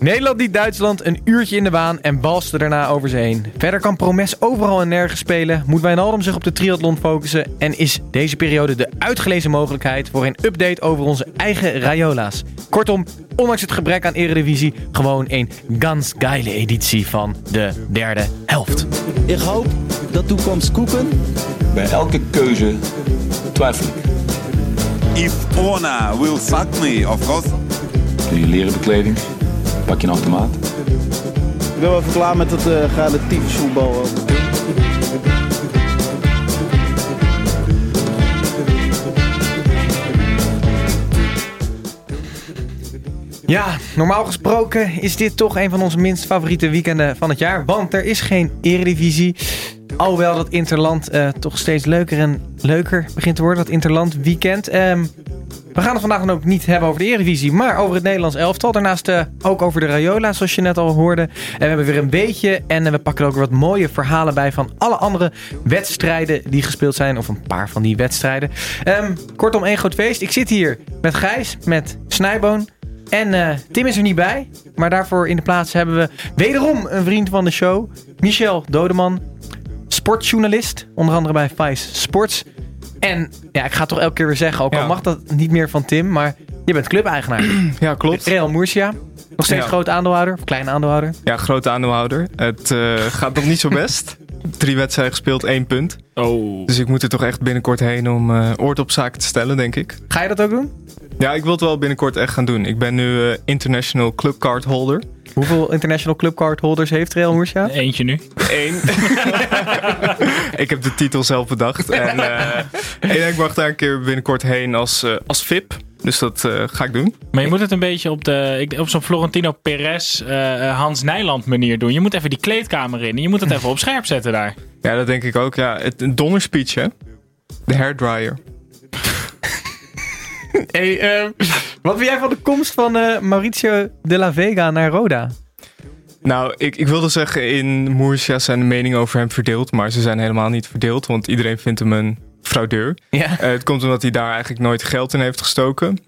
Nederland liet Duitsland een uurtje in de baan en balste daarna over ze heen. Verder kan Promes overal en nergens spelen, moet Wijnaldum zich op de triathlon focussen... en is deze periode de uitgelezen mogelijkheid voor een update over onze eigen Rayola's. Kortom, ondanks het gebrek aan eredivisie, gewoon een ganz geile editie van de derde helft. Ik hoop dat toekomst koeken. Bij elke keuze twijfel ik. If Ona will fuck me, of course. Je leren bekleding, pak je een automaat. Ik ben wel even klaar met het uh, relatief voetbal. Ja, normaal gesproken is dit toch een van onze minst favoriete weekenden van het jaar. Want er is geen eredivisie. Alhoewel dat Interland eh, toch steeds leuker en leuker begint te worden. Dat Interland weekend. Ehm, we gaan het vandaag dan ook niet hebben over de Eredivisie, maar over het Nederlands elftal. Daarnaast eh, ook over de Rayola, zoals je net al hoorde. En we hebben weer een beetje en eh, we pakken er ook wat mooie verhalen bij van alle andere wedstrijden die gespeeld zijn. Of een paar van die wedstrijden. Ehm, kortom, één groot feest. Ik zit hier met Gijs, met Snijboon. En eh, Tim is er niet bij, maar daarvoor in de plaats hebben we wederom een vriend van de show. Michel Dodeman, sportjournalist, onder andere bij Vice Sports. En ja, ik ga het toch elke keer weer zeggen, ook al Ja. mag dat niet meer van Tim, maar je bent clubeigenaar. Ja, klopt. Real Murcia, nog steeds Ja. groot aandeelhouder, of kleine aandeelhouder. Ja, grote aandeelhouder. Het eh, gaat nog niet zo best. Drie wedstrijden gespeeld, één punt. Oh. Dus ik moet er toch echt binnenkort heen om eh oord op zaken te stellen, denk ik. Ga je dat ook doen? Ja, ik wil het wel binnenkort echt gaan doen. Ik ben nu eh, international clubcard holder. Hoeveel international clubcard holders heeft Real Murcia? Eentje nu. Eén. ik heb de titel zelf bedacht. En, eh, en ik mag daar een keer binnenkort heen als, eh, als VIP. Dus dat eh, ga ik doen. Maar je moet het een beetje op, de, ik- op zo'n Florentino Perez, eh, Hans Nijland manier doen. Je moet even die kleedkamer in en je moet het even op scherp zetten daar. Ja, dat denk ik ook. Ja, het, een donderspeech, hè? De hairdryer. Hey, ehm, wat vind jij van de komst van eh, Mauricio de la Vega naar Roda? Nou, ik, ik wilde zeggen, in Murcia zijn de meningen over hem verdeeld. Maar ze zijn helemaal niet verdeeld, want iedereen vindt hem een fraudeur. Ja. Eh, het komt omdat hij daar eigenlijk nooit geld in heeft gestoken.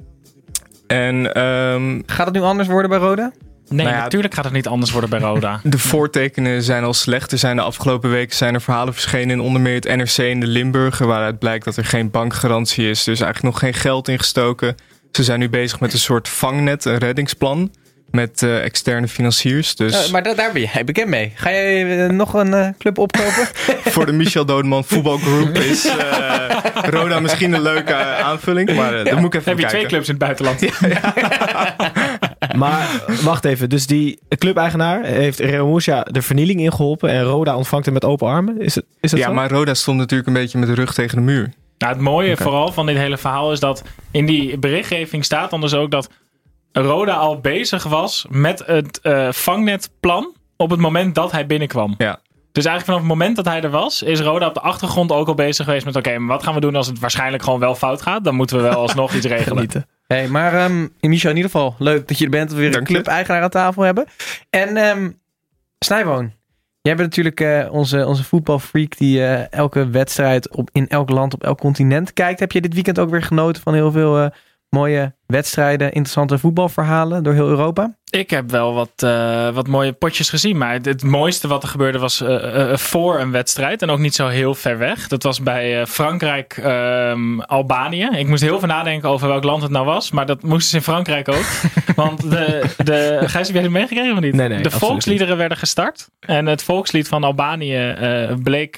En ehm, Gaat het nu anders worden bij Roda? Nee, Nou ja, natuurlijk gaat het niet anders worden bij Roda. de voortekenen zijn al slecht. Er zijn de afgelopen weken zijn er verhalen verschenen in onder meer het NRC en de Limburger... waaruit blijkt dat er geen bankgarantie is. Dus eigenlijk nog geen geld ingestoken. Ze zijn nu bezig met een soort vangnet, een reddingsplan... met eh, externe financiers. Dus Eh, maar da- daar ben jij bekend mee. Ga jij eh, nog een club opkopen? voor de Michel Dodeman voetbalgroep is eh, Roda misschien een leuke aanvulling. Maar dan moet ik even heb je kijken. twee clubs in het buitenland. Maar wacht even, dus die clubeigenaar heeft Real Murcia de vernieling ingeholpen en Roda ontvangt hem met open armen? Is het, is dat Ja, zo? maar Roda stond natuurlijk een beetje met de rug tegen de muur. Nou, het mooie vooral van dit hele verhaal is dat in die berichtgeving staat dan dus ook dat Roda al bezig was met het eh, vangnetplan op het moment dat hij binnenkwam. Ja. Dus eigenlijk vanaf het moment dat hij er was, is Roda op de achtergrond ook al bezig geweest met: oké, maar wat gaan we doen als het waarschijnlijk gewoon wel fout gaat? Dan moeten we wel alsnog iets regelen. Genieten. Hey, maar ehm Michel, in ieder geval leuk dat je er bent. Dat we weer Dank een club-eigenaar aan tafel hebben. En ehm Snijboon, jij bent natuurlijk eh, onze, onze voetbalfreak die eh, elke wedstrijd op, in elk land, op elk continent kijkt. Heb je dit weekend ook weer genoten van heel veel eh, mooie wedstrijden, interessante voetbalverhalen door heel Europa? Ik heb wel wat, eh, wat mooie potjes gezien. Maar het, het mooiste wat er gebeurde was eh, eh, voor een wedstrijd. En ook niet zo heel ver weg. Dat was bij eh, Frankrijk, ehm, Albanië. Ik moest heel veel nadenken over welk land het nou was. Maar dat moesten ze in Frankrijk ook. Want de, de, Gijs, heb jij het meegekregen of niet? Nee, nee, de volksliederen werden gestart. En het volkslied van Albanië eh, bleek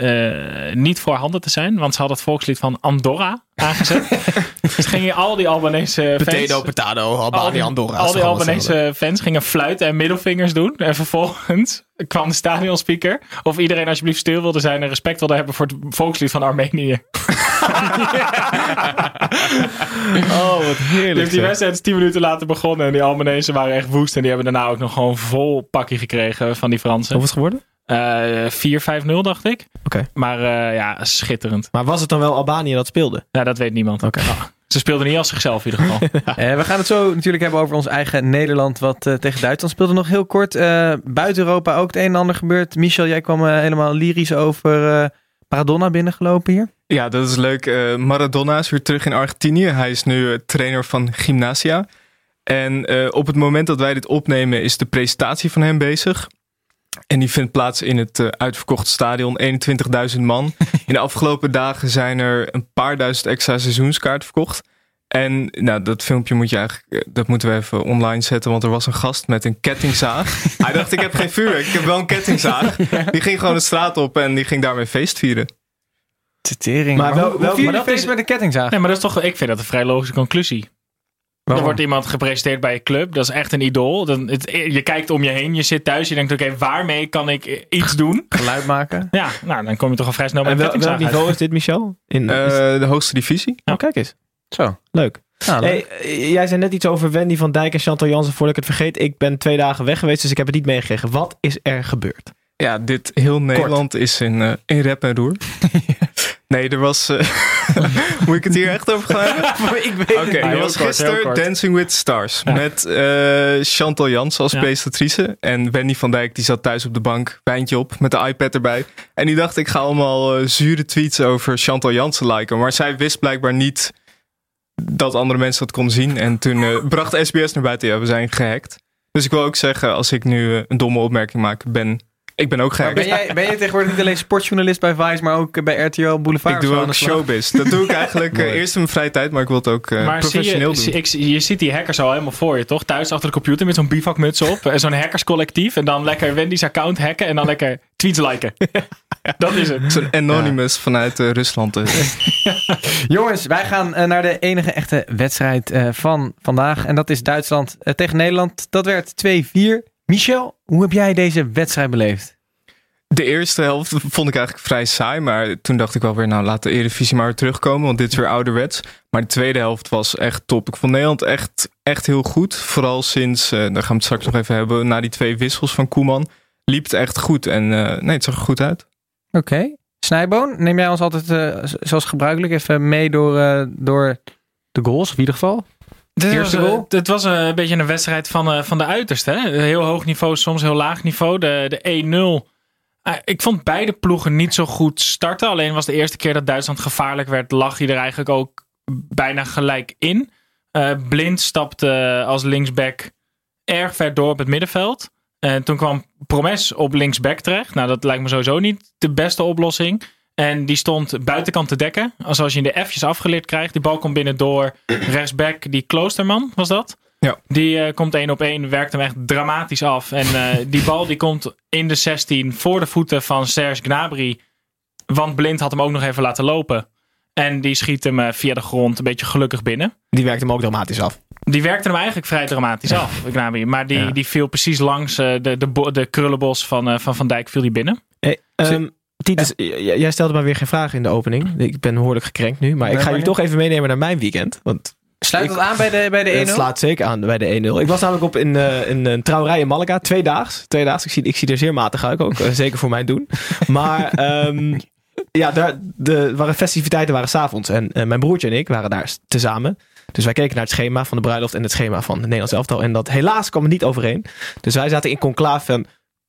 eh, eh, niet voorhanden te zijn. Want ze hadden het volkslied van Andorra aangezet. dus gingen al die Albanese fans... Potato, potato, al Albanië, die, Andorra. al die Albanese fans gingen fluiten en middelvingers doen. En vervolgens kwam de stadionspeaker. Of iedereen alsjeblieft stil wilde zijn en respect wilde hebben voor het volkslied van Armenië. Oh, wat heerlijk. Dus die wedstrijd is 10 minuten later begonnen. En die Albanese waren echt woest. En die hebben daarna ook nog gewoon vol pakje gekregen van die Fransen. Hoeveel is het geworden? Eh 4-5-0 dacht ik. Oké. Maar eh, ja, schitterend. Maar was het dan wel Albanië dat speelde? Ja, dat weet niemand. Oké. Ah, ze speelden niet als zichzelf in ieder geval. Eh, we gaan het zo natuurlijk hebben over ons eigen Nederland, wat eh, tegen Duitsland speelde. Nog heel kort, eh, buiten Europa ook het een en ander gebeurd. Michel, jij kwam eh, helemaal lyrisch over eh, Maradona binnengelopen hier. Ja, dat is leuk. Eh, Maradona is weer terug in Argentinië. Hij is nu eh, trainer van Gymnasia. En eh, op het moment dat wij dit opnemen is de presentatie van hem bezig. En die vindt plaats in het eh, uitverkochte stadion, 21.000 man. In de afgelopen dagen zijn er een paar duizend extra seizoenskaart verkocht. En nou, dat filmpje moet je eigenlijk, eh, dat moeten we even online zetten, want er was een gast met een kettingzaag. Hij dacht, ik heb geen vuurwerk, ik heb wel een kettingzaag. Die ging gewoon de straat op en die ging daarmee feest vieren. Tering. Maar wel- maar dat feest is- met een kettingzaag? Nee, maar dat is toch, ik vind dat een vrij logische conclusie. Er Waarom? wordt iemand gepresenteerd bij je club. Dat is echt een idool. Dan, het, je kijkt om je heen. Je zit thuis. Je denkt, oké, waarmee kan ik iets doen? Geluid maken. Ja, nou, dan kom je toch al vrij snel bij En wel, welk uit. niveau is dit, Michel? In, Eh, is- de hoogste divisie. oh, kijk eens. Zo. Leuk. Nou, leuk. Hey, eh, jij zei net iets over Wendy van Dijk en Chantal Jansen voordat ik het vergeet. Ik ben twee dagen weg geweest, dus ik heb het niet meegekregen. Wat is er gebeurd? Ja, dit heel Nederland is in, eh, in rep en roer. nee, er was... eh, moet ik het hier echt over gaan hebben? ik weet Oké, er heel was gisteren. Dancing with Stars. Met eh, Chantal Jansen als Ja. presentatrice. En Wendy van Dijk die zat thuis op de bank. Wijntje op, met de iPad erbij. En die dacht, ik ga allemaal eh, zure tweets over Chantal Jansen liken. Maar zij wist blijkbaar niet dat andere mensen dat konden zien. En toen eh, bracht SBS naar buiten, ja, we zijn gehackt. Dus ik wil ook zeggen, als ik nu een domme opmerking maak, ben ik ben ook gehackt. ben, jij, ben je tegenwoordig niet alleen sportjournalist bij Vice, maar ook bij RTL Boulevard? Ik doe ook showbiz. Dat doe ik eigenlijk eh, eerst in mijn vrije tijd, maar ik wil het ook eh, Maar zie professioneel je, doen. zie- ik, je ziet die hackers al helemaal voor je, toch? Thuis achter de computer met zo'n bivakmuts op. En zo'n hackerscollectief. En dan lekker Wendy's account hacken. En dan lekker tweets liken. Dat is het. Zo'n anonymous vanuit eh, Rusland. eh. Jongens, wij gaan eh, naar de enige echte wedstrijd eh, van vandaag. En dat is Duitsland eh, tegen Nederland. Dat werd 2-4. Michel, hoe heb jij deze wedstrijd beleefd? De eerste helft vond ik eigenlijk vrij saai. Maar toen dacht ik wel weer, nou laat de Eredivisie maar weer terugkomen. Want dit is weer ouderwets. Maar de tweede helft was echt top. Ik vond Nederland echt, echt heel goed. Vooral sinds, eh, daar gaan we het straks nog even hebben. Na die twee wissels van Koeman. Liep het echt goed. En eh, nee, het zag er goed uit. Oké. Snijboon, neem jij ons altijd z- zoals gebruikelijk even mee door, door de goals, of in ieder geval? Dit was, Eerste eh, goal? dit was eh, een beetje een wedstrijd van, eh, van de uiterste. Hè? Heel hoog niveau, soms heel laag niveau. De, de 1-0. Ah, ik vond beide ploegen niet zo goed starten. Alleen was de eerste keer dat Duitsland gevaarlijk werd, lag hij er eigenlijk ook bijna gelijk in. Blind stapte als linksback erg ver door op het middenveld. En toen kwam Promes op linksback terecht. Nou, dat lijkt me sowieso niet de beste oplossing. En die stond buitenkant te dekken. Als als je in de F'jes afgeleerd krijgt. Die bal komt binnen door rechtsback. Die Kloosterman was dat. Ja. Die eh, komt één op één. Werkt hem echt dramatisch af. En eh, die bal die komt in de 16 voor de voeten van Serge Gnabry. Want Blind had hem ook nog even laten lopen. En die schiet hem eh, via de grond een beetje gelukkig binnen. Die werkt hem ook dramatisch af. Die werkte hem eigenlijk vrij dramatisch af, Gnabry. Maar die, Ja. die viel precies langs de, de, de krullenbos van, eh, van Van Dijk viel die binnen. Hey, ehm, Titus, jij stelde maar weer geen vraag in de opening. Ik ben behoorlijk gekrenkt nu. Maar ik ga jullie toch even meenemen naar mijn weekend. Want Sluit dat aan bij de, bij de 1-0? het slaat zeker aan bij de 1-0. Ik was namelijk op in, eh, in een trouwerij in Malaga. Tweedaags. Tweedaags. Ik zie, ik zie er zeer matig uit ook. eh, zeker voor mijn doen. Maar ehm, ja, daar, de waren festiviteiten waren s'avonds. En eh, mijn broertje en ik waren daar tezamen. Dus wij keken naar het schema van de bruiloft en het schema van het Nederlands elftal. En dat helaas kwam het niet overeen. Dus wij zaten in conclave van...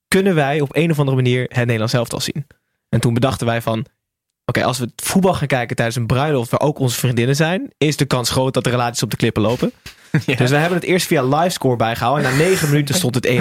Kunnen wij op een of andere manier het Nederlands elftal zien? En toen bedachten wij van... Oké, als we voetbal gaan kijken tijdens een bruiloft waar ook onze vriendinnen zijn, is de kans groot dat de relaties op de klippen lopen. Dus wij hebben het eerst via livescore bijgehouden. En na negen minuten stond het 1-0.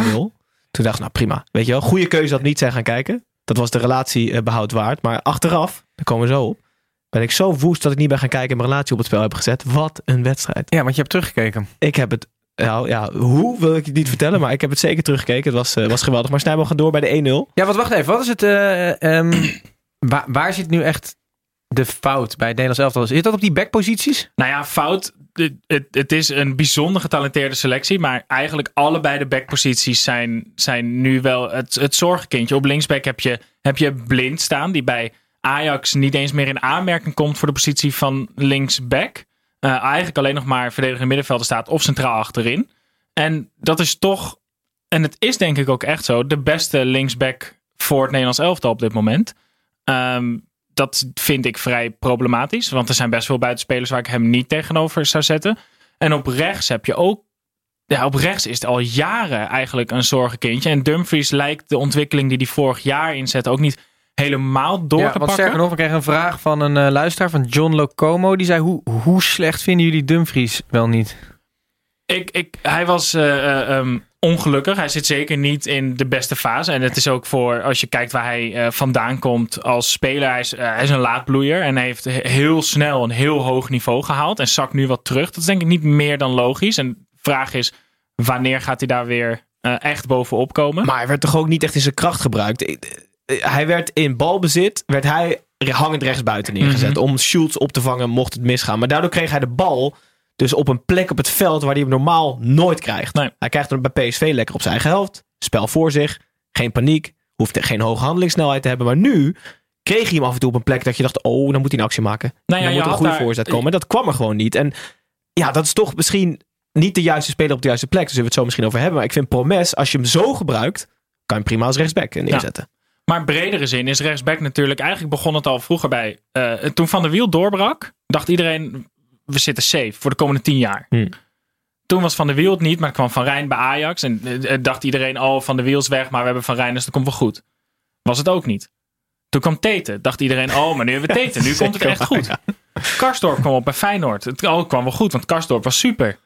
Toen dacht ik, nou prima. Weet je wel, goede keuze dat we niet zijn gaan kijken. Dat was de relatie eh, behoud waard. Maar achteraf, daar komen we zo op, ben ik zo woest dat ik niet ben gaan kijken en mijn relatie op het spel heb gezet. Wat een wedstrijd. Ja, want je hebt teruggekeken. Ik heb het, nou ja, hoe wil ik het niet vertellen, maar ik heb het zeker teruggekeken. Het was, eh, was geweldig. Maar Snijboom gaat door bij de 1-0. Ja, wat wacht even. Wat is het? eh, ehm, Waar, waar zit nu echt de fout bij het Nederlands elftal? Zit dat op die backposities? Nou ja, fout. Het, het, het is een bijzonder getalenteerde selectie. Maar eigenlijk allebei de backposities zijn, zijn nu wel het, het zorgenkindje. Op linksback heb je, heb je Blind staan. Die bij Ajax niet eens meer in aanmerking komt voor de positie van linksback. Eh, eigenlijk alleen nog maar verdedigende middenvelder staat of centraal achterin. En dat is toch, en het is denk ik ook echt zo, de beste linksback voor het Nederlands elftal op dit moment. Ehm, dat vind ik vrij problematisch. Want er zijn best wel buitenspelers waar ik hem niet tegenover zou zetten. En op rechts heb je ook. Ja, op rechts is het al jaren eigenlijk een zorgenkindje. En Dumfries lijkt de ontwikkeling die hij vorig jaar inzet ook niet helemaal door ja, te want pakken. sterker nog, we kregen een vraag van een eh, luisteraar van John Locomo. Die zei, hoe, hoe slecht vinden jullie Dumfries wel niet? Ik, ik, hij was eh, eh, ehm, ongelukkig. Hij zit zeker niet in de beste fase. En het is ook voor, als je kijkt waar hij eh, vandaan komt als speler. Hij is, eh, hij is een laadbloeier. En hij heeft he- heel snel een heel hoog niveau gehaald. En zakt nu wat terug. Dat is denk ik niet meer dan logisch. En de vraag is, wanneer gaat hij daar weer eh, echt bovenop komen? Maar hij werd toch ook niet echt in zijn kracht gebruikt. Eh, Hij werd in balbezit, werd hij hangend rechtsbuiten neergezet. Om Schultz op te vangen mocht het misgaan. Maar daardoor kreeg hij de bal dus op een plek op het veld waar hij hem normaal nooit krijgt. Nee. Hij krijgt hem bij PSV lekker op zijn eigen helft. Spel voor zich. Geen paniek. Hoeft geen hoge handelingssnelheid te hebben. Maar nu kreeg hij hem af en toe op een plek dat je dacht... oh, dan moet hij een actie maken. Nou ja, dan moet er een goede daar- voorzet komen. Dat kwam er gewoon niet. En ja, dat is toch misschien niet de juiste speler op de juiste plek. Zullen we het zo misschien over hebben. Maar ik vind Promes, als je hem zo gebruikt... kan je hem prima als rechtsback neerzetten. Maar in bredere zin is rechtsback natuurlijk... Eigenlijk begon het al vroeger bij... eh, toen Van der Wiel doorbrak, dacht iedereen... we zitten safe voor de komende tien jaar. Hmm. Toen was Van der Wiel het niet, maar kwam Van Rijn bij Ajax. En eh, eh, dacht iedereen, oh, Van der Wiel is weg... maar we hebben Van Rijn, dus dat komt wel goed. Was het ook niet. Toen kwam Teten. Dacht iedereen, oh, maar nu hebben we Teten. Nu komt het echt goed. Karsdorp kwam op bij Feyenoord. Het oh, kwam wel goed, want Karsdorp was super.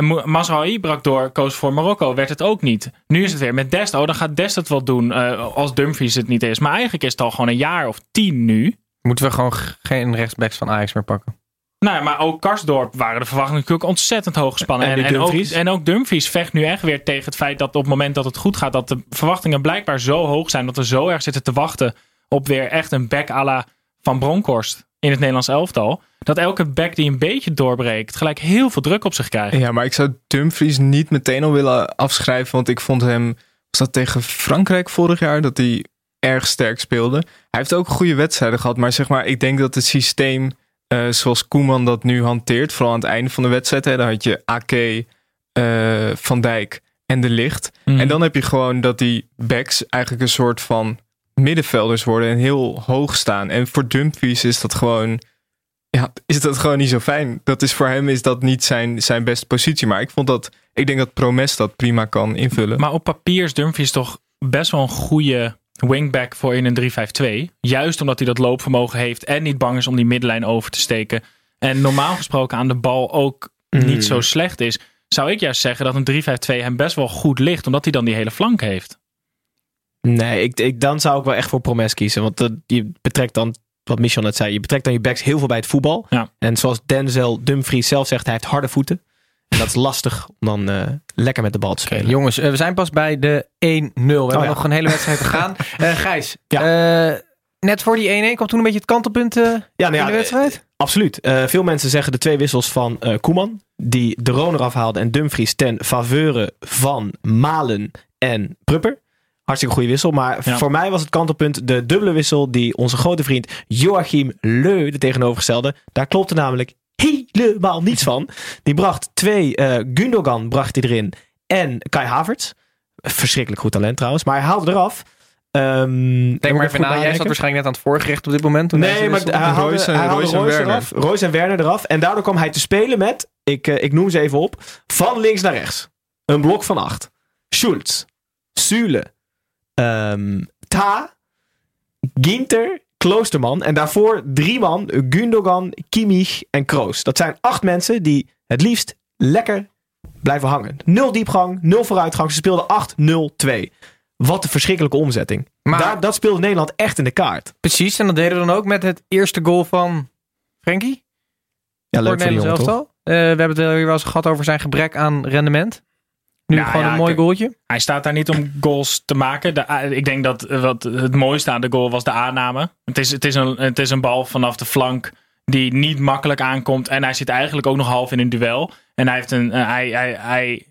Mo- Mazraoui brak door, koos voor Marokko. Werd het ook niet. Nu is het weer met Dest. Oh, dan gaat Dest het wel doen als Dumfries het niet is. Maar eigenlijk is het al gewoon een jaar of tien nu. Moeten we gewoon geen rechtsbacks van Ajax meer pakken? Nou ja, maar ook Karsdorp waren de verwachtingen natuurlijk ontzettend hoog gespannen. En En, en, ook, Dumfries? en ook Dumfries vecht nu echt weer tegen het feit dat op het moment dat het goed gaat, dat de verwachtingen blijkbaar zo hoog zijn dat we zo erg zitten te wachten op weer echt een back à la Van Bronckhorst in het Nederlands elftal. Dat elke back die een beetje doorbreekt, gelijk heel veel druk op zich krijgt. Ja, maar ik zou Dumfries niet meteen al willen afschrijven. Want ik vond hem, was dat tegen Frankrijk vorig jaar, dat hij erg sterk speelde. Hij heeft ook goede wedstrijden gehad. Maar zeg maar, ik denk dat het systeem eh, zoals Koeman dat nu hanteert, vooral aan het einde van de wedstrijd. Hè, dan had je Ake, eh, Van Dijk en De Licht. Mhm. En dan heb je gewoon dat die backs eigenlijk een soort van middenvelders worden en heel hoog staan. En voor Dumfries is dat gewoon ja, is dat gewoon niet zo fijn. Dat is voor hem is dat niet zijn, zijn beste positie. Maar ik vond dat, ik denk dat Promes dat prima kan invullen. Maar op papier is Dumfries toch best wel een goede wingback voor in een 3-5-2. Juist omdat hij dat loopvermogen heeft en niet bang is om die middenlijn over te steken. En normaal gesproken aan de bal ook niet zo slecht is. Zou ik juist zeggen dat een 3-5-2 hem best wel goed ligt. Omdat hij dan die hele flank heeft. Nee, ik, ik, dan zou ik wel echt voor Promes kiezen. Want dat, je betrekt dan, wat Michel net zei, je betrekt dan je backs heel veel bij het voetbal. Ja. En zoals Denzel Dumfries zelf zegt, hij heeft harde voeten. En dat is lastig om dan eh, lekker met de bal te spelen. Jongens, eh, we zijn pas bij de 1-0. We hebben Oh ja. nog een hele wedstrijd te gaan. Eh Gijs, Ja. net voor die 1-1 kwam toen een beetje het kantelpunt Ja, nou in ja, de wedstrijd. Absoluut. Veel mensen zeggen de twee wissels van Koeman. Die de Roon eraf haalde en Dumfries ten faveure van Malen en Prupper. Hartstikke goede wissel. Maar Ja. voor mij was het kantelpunt de dubbele wissel die onze grote vriend Joachim Leu, de tegenovergestelde, daar klopte namelijk helemaal niets van. Die bracht twee, eh, Gundogan bracht hij erin en Kai Havertz. Verschrikkelijk goed talent trouwens. Maar hij haalde eraf. Ehm, Denk maar even na, jij zat waarschijnlijk net aan het voorgerecht op dit moment. toen Nee, maar hij haalde, Royce en- hij haalde Royce en Royce Werner. eraf. Royce en Werner eraf. En daardoor kwam hij te spelen met, ik, eh, ik noem ze even op, van links naar rechts. Een blok van acht. Schulz, Süle, ehm, Ta, Ginter, Kloosterman. En daarvoor drie man, Gundogan, Kimmich en Kroos. Dat zijn acht mensen die het liefst lekker blijven hangen. Nul diepgang, nul vooruitgang. Ze speelden 8-0-2. Wat een verschrikkelijke omzetting. Maar- Daar, dat speelde Nederland echt in de kaart. Precies, en dat deden we dan ook met het eerste goal van Frenkie. Ja, voor Nederlands elftal. Eh, we hebben het wel weer wel eens gehad over zijn gebrek aan rendement. Nu Nou gewoon ja, een mooi goaltje. Hij staat daar niet om goals te maken. De, a- ik denk dat eh, wat het mooiste aan de goal was de aanname. Het is, het, is een, het is een bal vanaf de flank die niet makkelijk aankomt. En hij zit eigenlijk ook nog half in een duel. En hij, heeft een, eh, hij, hij, hij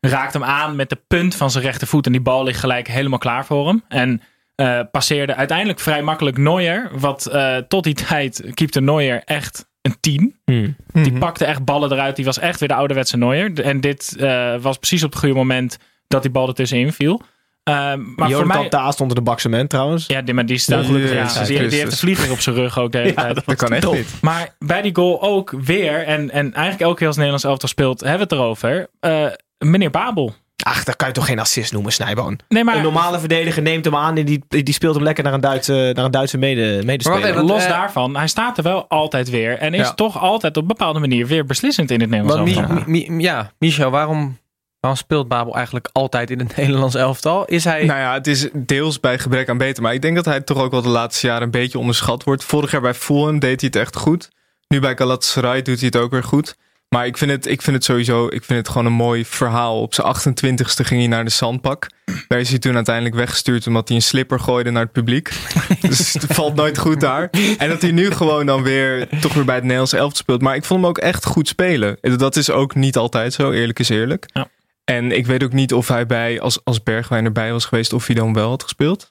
raakt hem aan met de punt van zijn rechtervoet. En die bal ligt gelijk helemaal klaar voor hem. En eh, passeerde uiteindelijk vrij makkelijk Neuer. Wat eh, tot die tijd keepte Neuer echt een 10. Hmm. Die pakte echt ballen eruit. Die was echt weer de ouderwetse Neuer. En dit eh, was precies op het goede moment dat die bal ertussenin viel. Eh, maar voor mij... Tah stond in de baksement trouwens. Ja, die, maar die staat Ongelukkig ja, hij, die, die heeft een vlieger op zijn rug ook de hele tijd. Dat kan echt niet. Maar bij die goal ook weer, en, en eigenlijk elke keer als Nederlands elftal speelt, hebben we het erover. eh, meneer Babel. Ach, dat kan je toch geen assist noemen, Snijboon? Nee, maar Een normale verdediger neemt hem aan en die, die speelt hem lekker naar een Duitse, naar een Duitse mede, medespeler. even, los eh, daarvan, hij staat er wel altijd weer. En is Ja. toch altijd op een bepaalde manier weer beslissend in het Nederlands Mi- elftal. Mi- Mi- ja, Michel, waarom, waarom speelt Babel eigenlijk altijd in het Nederlands elftal? Is hij... Nou ja, het is deels bij gebrek aan beter. Maar ik denk dat hij toch ook wel de laatste jaren een beetje onderschat wordt. Vorig jaar bij Fulham deed hij het echt goed. Nu bij Galatasaray doet hij het ook weer goed. Maar ik vind het, ik vind het sowieso ik vind het gewoon een mooi verhaal. Op zijn 28ste ging hij naar de zandpak. Daar is hij toen uiteindelijk weggestuurd omdat hij een slipper gooide naar het publiek. dus het valt nooit goed daar. En dat hij nu gewoon dan weer toch weer bij het Nederlands elftal speelt. Maar ik vond hem ook echt goed spelen. Dat is ook niet altijd zo, eerlijk is eerlijk. Ja. En ik weet ook niet of hij bij, als, als Bergwijn erbij was geweest, of hij dan wel had gespeeld.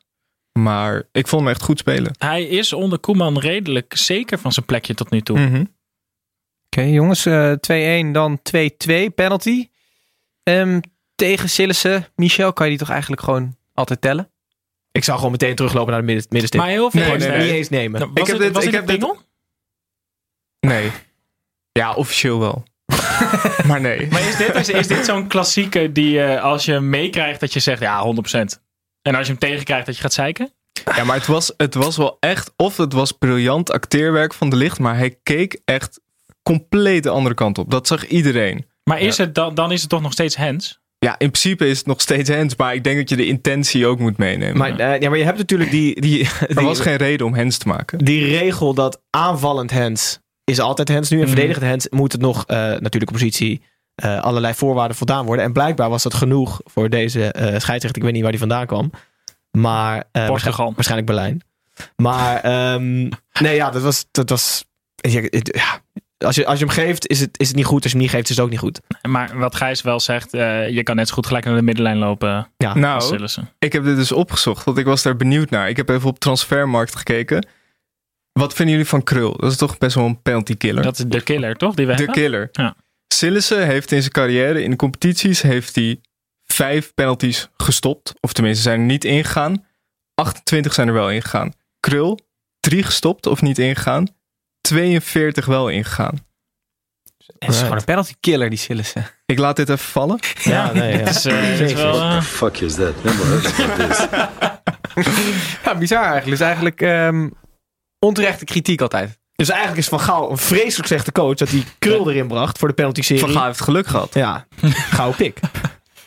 Maar ik vond hem echt goed spelen. Hij is onder Koeman redelijk zeker van zijn plekje tot nu toe. Mhm. Oké, jongens. eh 2-1, dan 2-2. Penalty. Ehm, tegen Sillissen. Michel, kan je die toch eigenlijk gewoon altijd tellen? Ik zou gewoon meteen teruglopen naar de midden, middenstip. Maar heel veel Nee, is nee, nee. Niet eens nemen. Was Ik heb het, dit- was ik dit heb dit-? Nee. Ja, officieel wel. maar nee. Maar is dit, is, is dit zo'n klassieke die eh, als je hem meekrijgt dat je zegt ja 100%. En als je hem tegenkrijgt dat je gaat zeiken? Ja, maar het was, het was wel echt, of het was briljant acteerwerk van de licht, maar hij keek echt compleet de andere kant op. Dat zag iedereen. Maar is het dan, dan is het toch nog steeds hands? Ja, in principe is het nog steeds hands, maar ik denk dat je de intentie ook moet meenemen. Maar, eh, ja, maar je hebt natuurlijk die, die, er die, was geen reden om hands te maken. die regel dat aanvallend hands is altijd hands nu. En Mhm. verdedigend hands moet het nog, eh, natuurlijk op positie, eh, allerlei voorwaarden voldaan worden. En blijkbaar was dat genoeg voor deze eh scheidsrechter. Ik weet niet waar die vandaan kwam. Maar, eh, Portugal. waarschijnlijk, waarschijnlijk Berlijn. Maar ehm, nee, ja, dat was... Dat was ja, als, je, als je hem geeft, is het, is het niet goed. Als je hem niet geeft, is het ook niet goed. Maar wat Gijs wel zegt, eh, je kan net zo goed gelijk naar de middenlijn lopen. Ja. als Nou, ik heb dit dus opgezocht, want ik was daar benieuwd naar. Ik heb even op transfermarkt gekeken. Wat vinden jullie van Krul? Dat is toch best wel een penalty killer. Dat is de killer, toch? Die we de hebben? killer. Ja. Sillissen heeft in zijn carrière in de competities heeft hij vijf penalties gestopt. Of tenminste zijn er niet ingegaan. 28 zijn er wel ingegaan. Krul, drie gestopt of niet ingegaan. 42 wel ingegaan. Het is gewoon een penalty killer, die Sillissen. Ik laat dit even vallen. Ja, nee, ja. Het is, eh, het is wel, eh, fuck is that? Ja, bizar eigenlijk. Dus eigenlijk ehm, onterechte kritiek altijd. Dus eigenlijk is Van Gaal een vreselijk slechte coach dat hij krul erin bracht voor de penalty serie. Van Gaal heeft geluk gehad. Ja, gouden pik.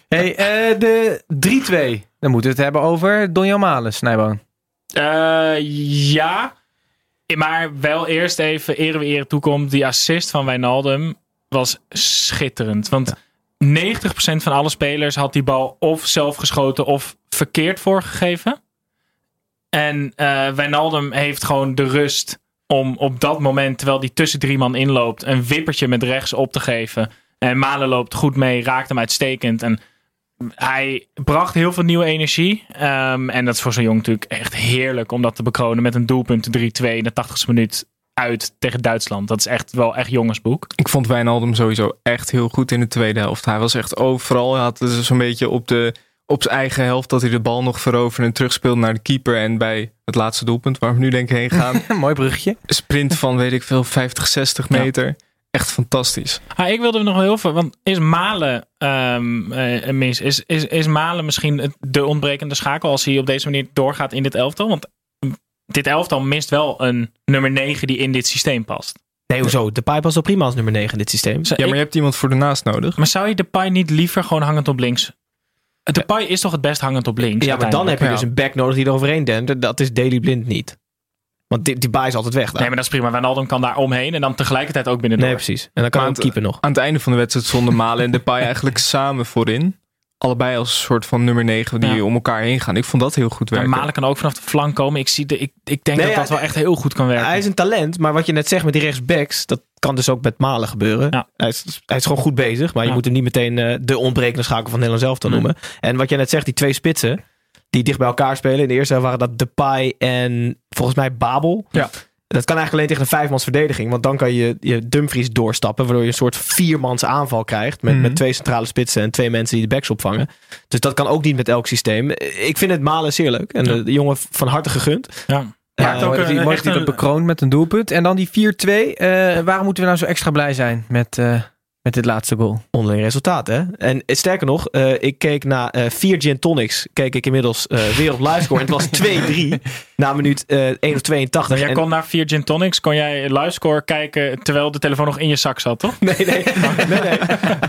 Hey, eh, de 3-2. Dan moeten we het hebben over Donjan Malen, Snijboon. Eh, ja, maar wel eerst even ere wie ere toekomt. Die assist van Wijnaldum was schitterend. Want 90% van alle spelers had die bal of zelf geschoten of verkeerd voorgegeven. En eh Wijnaldum heeft gewoon de rust om op dat moment, terwijl die tussen drie man inloopt, een wippertje met rechts op te geven. En Malen loopt goed mee, raakt hem uitstekend. En hij bracht heel veel nieuwe energie. Ehm, en dat is voor zo'n jong natuurlijk echt heerlijk om dat te bekronen met een doelpunt 3-2 in de 80ste minuut uit tegen Duitsland. Dat is echt wel echt jongensboek. Ik vond Wijnaldum sowieso echt heel goed in de tweede helft. Hij was echt overal. Hij had dus zo'n beetje op, de, op zijn eigen helft dat hij de bal nog veroverde en terugspeelde naar de keeper. En bij het laatste doelpunt, waar we nu denk ik heen gaan, Mooi bruggetje. sprint van weet ik veel, 50, 60 meter. Echt fantastisch. Ah, ik wilde nog wel heel veel, want is Malen ehm, eh, mis? Is, is, is Malen misschien het- de ontbrekende schakel als hij op deze manier doorgaat in dit elftal? Want mm, dit elftal mist wel een nummer 9 die in dit systeem past. Nee, hoezo? De Pai was al prima als nummer 9 in dit systeem. Zou Ja, maar ik- je hebt iemand voor de naast nodig. maar zou je de Pai niet liever gewoon hangend op links? De Pai is toch het best hangend op links? Ja, maar dan heb je dus een back nodig die er overheen dent. Dat is Daily Blind niet. Want die, die Pai is altijd weg daar. Nee, maar dat is prima. Wijnaldum kan daar omheen en dan tegelijkertijd ook binnen. Nee, precies. En dan kan Maar ook het- keeper nog. Aan het einde van de wedstrijd stonden Malen en Depay eigenlijk samen voorin. allebei als een soort van nummer 9 die Ja. om elkaar heen gaan. Ik vond dat heel goed Maar werken. Malen kan ook vanaf de flank komen. Ik, zie de, ik, ik denk Nee, dat ja, dat wel echt heel goed kan werken. Hij is een talent, maar wat je net zegt met die rechtsbacks, dat kan dus ook met Malen gebeuren. Ja. Hij, is, hij is gewoon goed bezig, maar je moet hem niet meteen eh, de ontbrekende schakel van Nederland zelf te Nee. noemen. En wat jij net zegt, die twee spitsen, die dicht bij elkaar spelen. In de eerste helft waren dat Depay en volgens mij Babel. Ja. Dat kan eigenlijk alleen tegen een vijfmans verdediging, want dan kan je, je Dumfries doorstappen, waardoor je een soort viermans aanval krijgt. Met, Mhm. met twee centrale spitsen en twee mensen die de backs opvangen. Dus dat kan ook niet met elk systeem. Ik vind het Malen zeer leuk. En de, de jongen van harte gegund. Ja. Ja, Maakt ook mooi dat een- een- bekroond met een doelpunt. En dan die 4-2. Eh, waarom moeten we nou zo extra blij zijn met, eh, met dit laatste goal? onderling resultaat, hè? En eh, sterker nog, eh, ik keek naar eh, vier gin tonics. Keek ik inmiddels eh, weer op livescore. en het was 2-3 na minuut eh 1 of 82. Maar jij En- kon naar 4 gin tonics, kon jij livescore kijken terwijl de telefoon nog in je zak zat, toch? Nee, nee, nee, nee,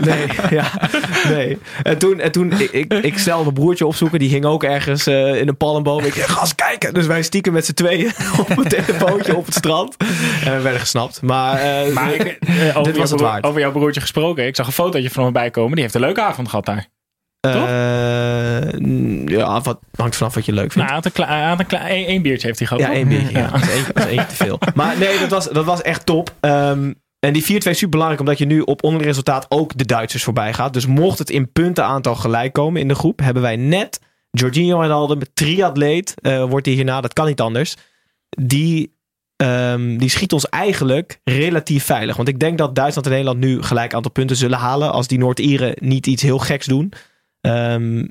nee, ja, nee. En toen, en toen ik, ik, ik mijn broertje opzoeken, die hing ook ergens eh, in een palmboom. Ik ga eens kijken. Dus wij stiekem met z'n tweeën op een telefoontje op het strand. En we werden gesnapt. Maar, eh, Maar ik, over, dit was jouw het waard. over jouw broertje gesproken. Ik zag een fotootje van hem bij komen. Die heeft een leuke avond gehad daar. Eh, ja, wat hangt vanaf wat je leuk vindt. Nou, had een, een, kle- één, één biertje heeft hij gehad. Ja, één biertje. Ja. Dat, is eentje, dat is eentje te veel. Maar nee, dat was, dat was echt top. Ehm, en die 4-2 is super belangrijk omdat je nu op onderling resultaat ook de Duitsers voorbij gaat. Dus mocht het in puntenaantal gelijk komen in de groep, hebben wij net Jorginho Wijnaldum, triatleet, eh wordt hij hierna, dat kan niet anders. Die, ehm, die schiet ons eigenlijk relatief veilig. Want ik denk dat Duitsland en Nederland nu gelijk aantal punten zullen halen als die Noord-Ieren niet iets heel geks doen. Ehm,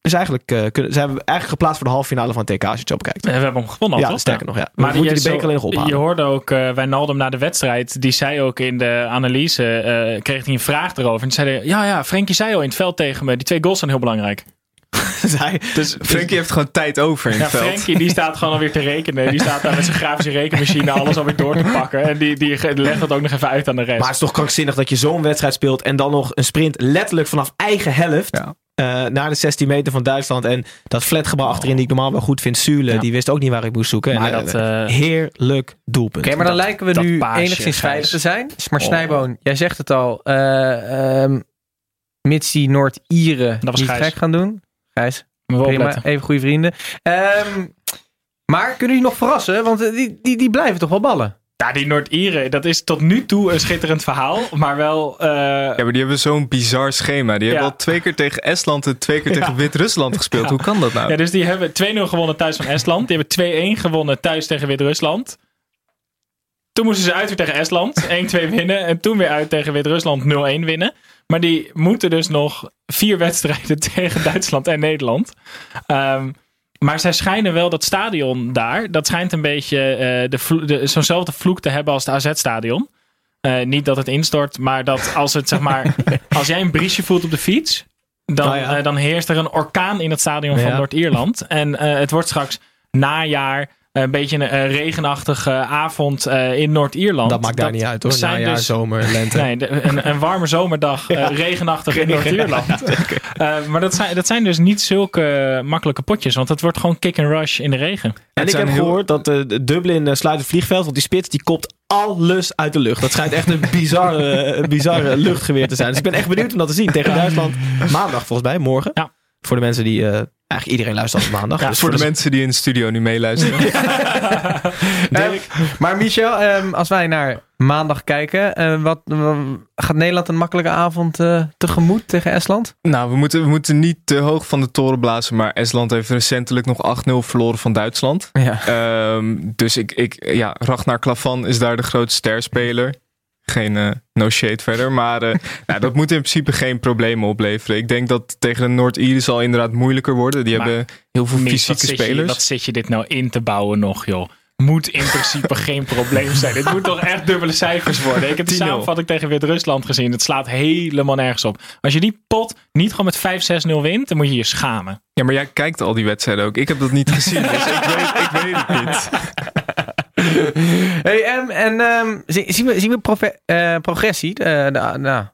dus eigenlijk eh, kunnen, zijn we eigenlijk geplaatst voor de halve finale van het TK als je het zo bekijkt. We hebben hem gewonnen al, Ja, toch? sterker nog, ja. We Maar moeten die die beker alleen nog ophalen. Je hoorde ook uh, Wijnaldum na de wedstrijd. Die zei ook in de analyse, eh, kreeg hij een vraag erover. En die zei, ja, ja, Frenkie zei al in het veld tegen me. Die twee goals zijn heel belangrijk. Zij, Dus Frenkie heeft gewoon tijd over in Ja, het veld. Frenkie die staat gewoon alweer te rekenen. Die staat daar met zijn grafische rekenmachine alles alweer door te pakken. En die, die legt dat ook nog even uit aan de rest. Maar het is toch krankzinnig dat je zo'n wedstrijd speelt en dan nog een sprint letterlijk vanaf eigen helft Ja. Eh, naar de 16 meter van Duitsland. En dat flatgebouw achterin die ik normaal wel goed vind, Zule, Ja. die wist ook niet waar ik moest zoeken. Maar en, dat, eh, eh, heerlijk doelpunt. Oké, maar dan Dat- lijken we nu paasje, enigszins veilig te zijn. Maar Oh. Snijboon, jij zegt het al. eh ehm mits die Noord-Ieren niet Gijs. gek gaan doen. Gijs, prima. Even goede vrienden. Ehm, maar kunnen jullie nog verrassen? Want die, die, die blijven toch wel ballen? Ja, die Noord-Ieren, dat is tot nu toe een schitterend verhaal. Maar wel... eh, Ja, maar die hebben zo'n bizar schema. Die hebben al twee keer tegen Estland en twee keer tegen Wit-Rusland gespeeld. Hoe kan dat nou? Ja, dus die hebben 2-0 gewonnen thuis van Estland. Die hebben 2-1 gewonnen thuis tegen Wit-Rusland. Toen moesten ze uit weer tegen Estland. 1-2 winnen. En toen weer uit tegen Wit-Rusland 0-1 winnen. Maar die moeten dus nog vier wedstrijden tegen Duitsland en Nederland. Ehm, maar zij schijnen wel dat stadion daar. Dat schijnt een beetje de, zo'nzelfde vloek te hebben als het AZ-stadion. Eh, niet dat het instort, maar dat als het zeg maar. als jij een briesje voelt op de fiets. Dan, Nou ja. eh, dan heerst er een orkaan in het stadion van. Noord-Ierland. En het wordt straks najaar. Een beetje een eh, regenachtige avond eh, in Noord-Ierland. dat maakt daar niet uit hoor. zijn Najaar, dus- zomer, lente. Nee, een, een warme zomerdag, eh, regenachtig in Noord-Ierland. Eh, maar dat zijn, dat zijn dus niet zulke makkelijke potjes, want het wordt gewoon kick and rush in de regen. En ik heb heel- gehoord dat eh, de Dublin eh, sluit het vliegveld, want die spits die kopt alles uit de lucht. Dat schijnt echt een bizarre, een bizarre luchtgeweer te zijn. Dus ik ben echt benieuwd om dat te zien tegen Duitsland. Maandag volgens mij, morgen. Ja. Voor de mensen die... eh, eigenlijk iedereen luistert op maandag. Ja, dus Voor de mensen die in de studio nu meeluisteren. Dirk. Maar Michel, ehm, als wij naar maandag kijken. eh, wat, wa- gaat Nederland een makkelijke avond eh, tegemoet tegen Estland? nou, we moeten, we moeten niet te hoog van de toren blazen. Maar Estland heeft recentelijk nog 8-0 verloren van Duitsland. Ja. Ehm, dus ik, ik, ja, Ragnar Klavan is daar de grootste sterspeler. Geen eh, no shade verder. Maar eh, nou, dat moet in principe geen problemen opleveren. Ik denk dat tegen de Noord-Ieren zal inderdaad moeilijker worden. Die Maar, hebben heel veel wat fysieke je- spelers. wat zit je dit nou in te bouwen nog, joh? Moet in principe geen probleem zijn. Dit moet toch echt dubbele cijfers worden. Ik heb de 10-0. samenvatting tegen Wit-Rusland gezien. Het slaat helemaal nergens op. Als je die pot niet gewoon met 5-6-0 wint, dan moet je je schamen. Ja, maar jij kijkt al die wedstrijden ook. Ik heb dat niet gezien, dus ik weet, ik weet het niet. Hey, em, en zi- zien we, zien we eh, progressie eh, nou,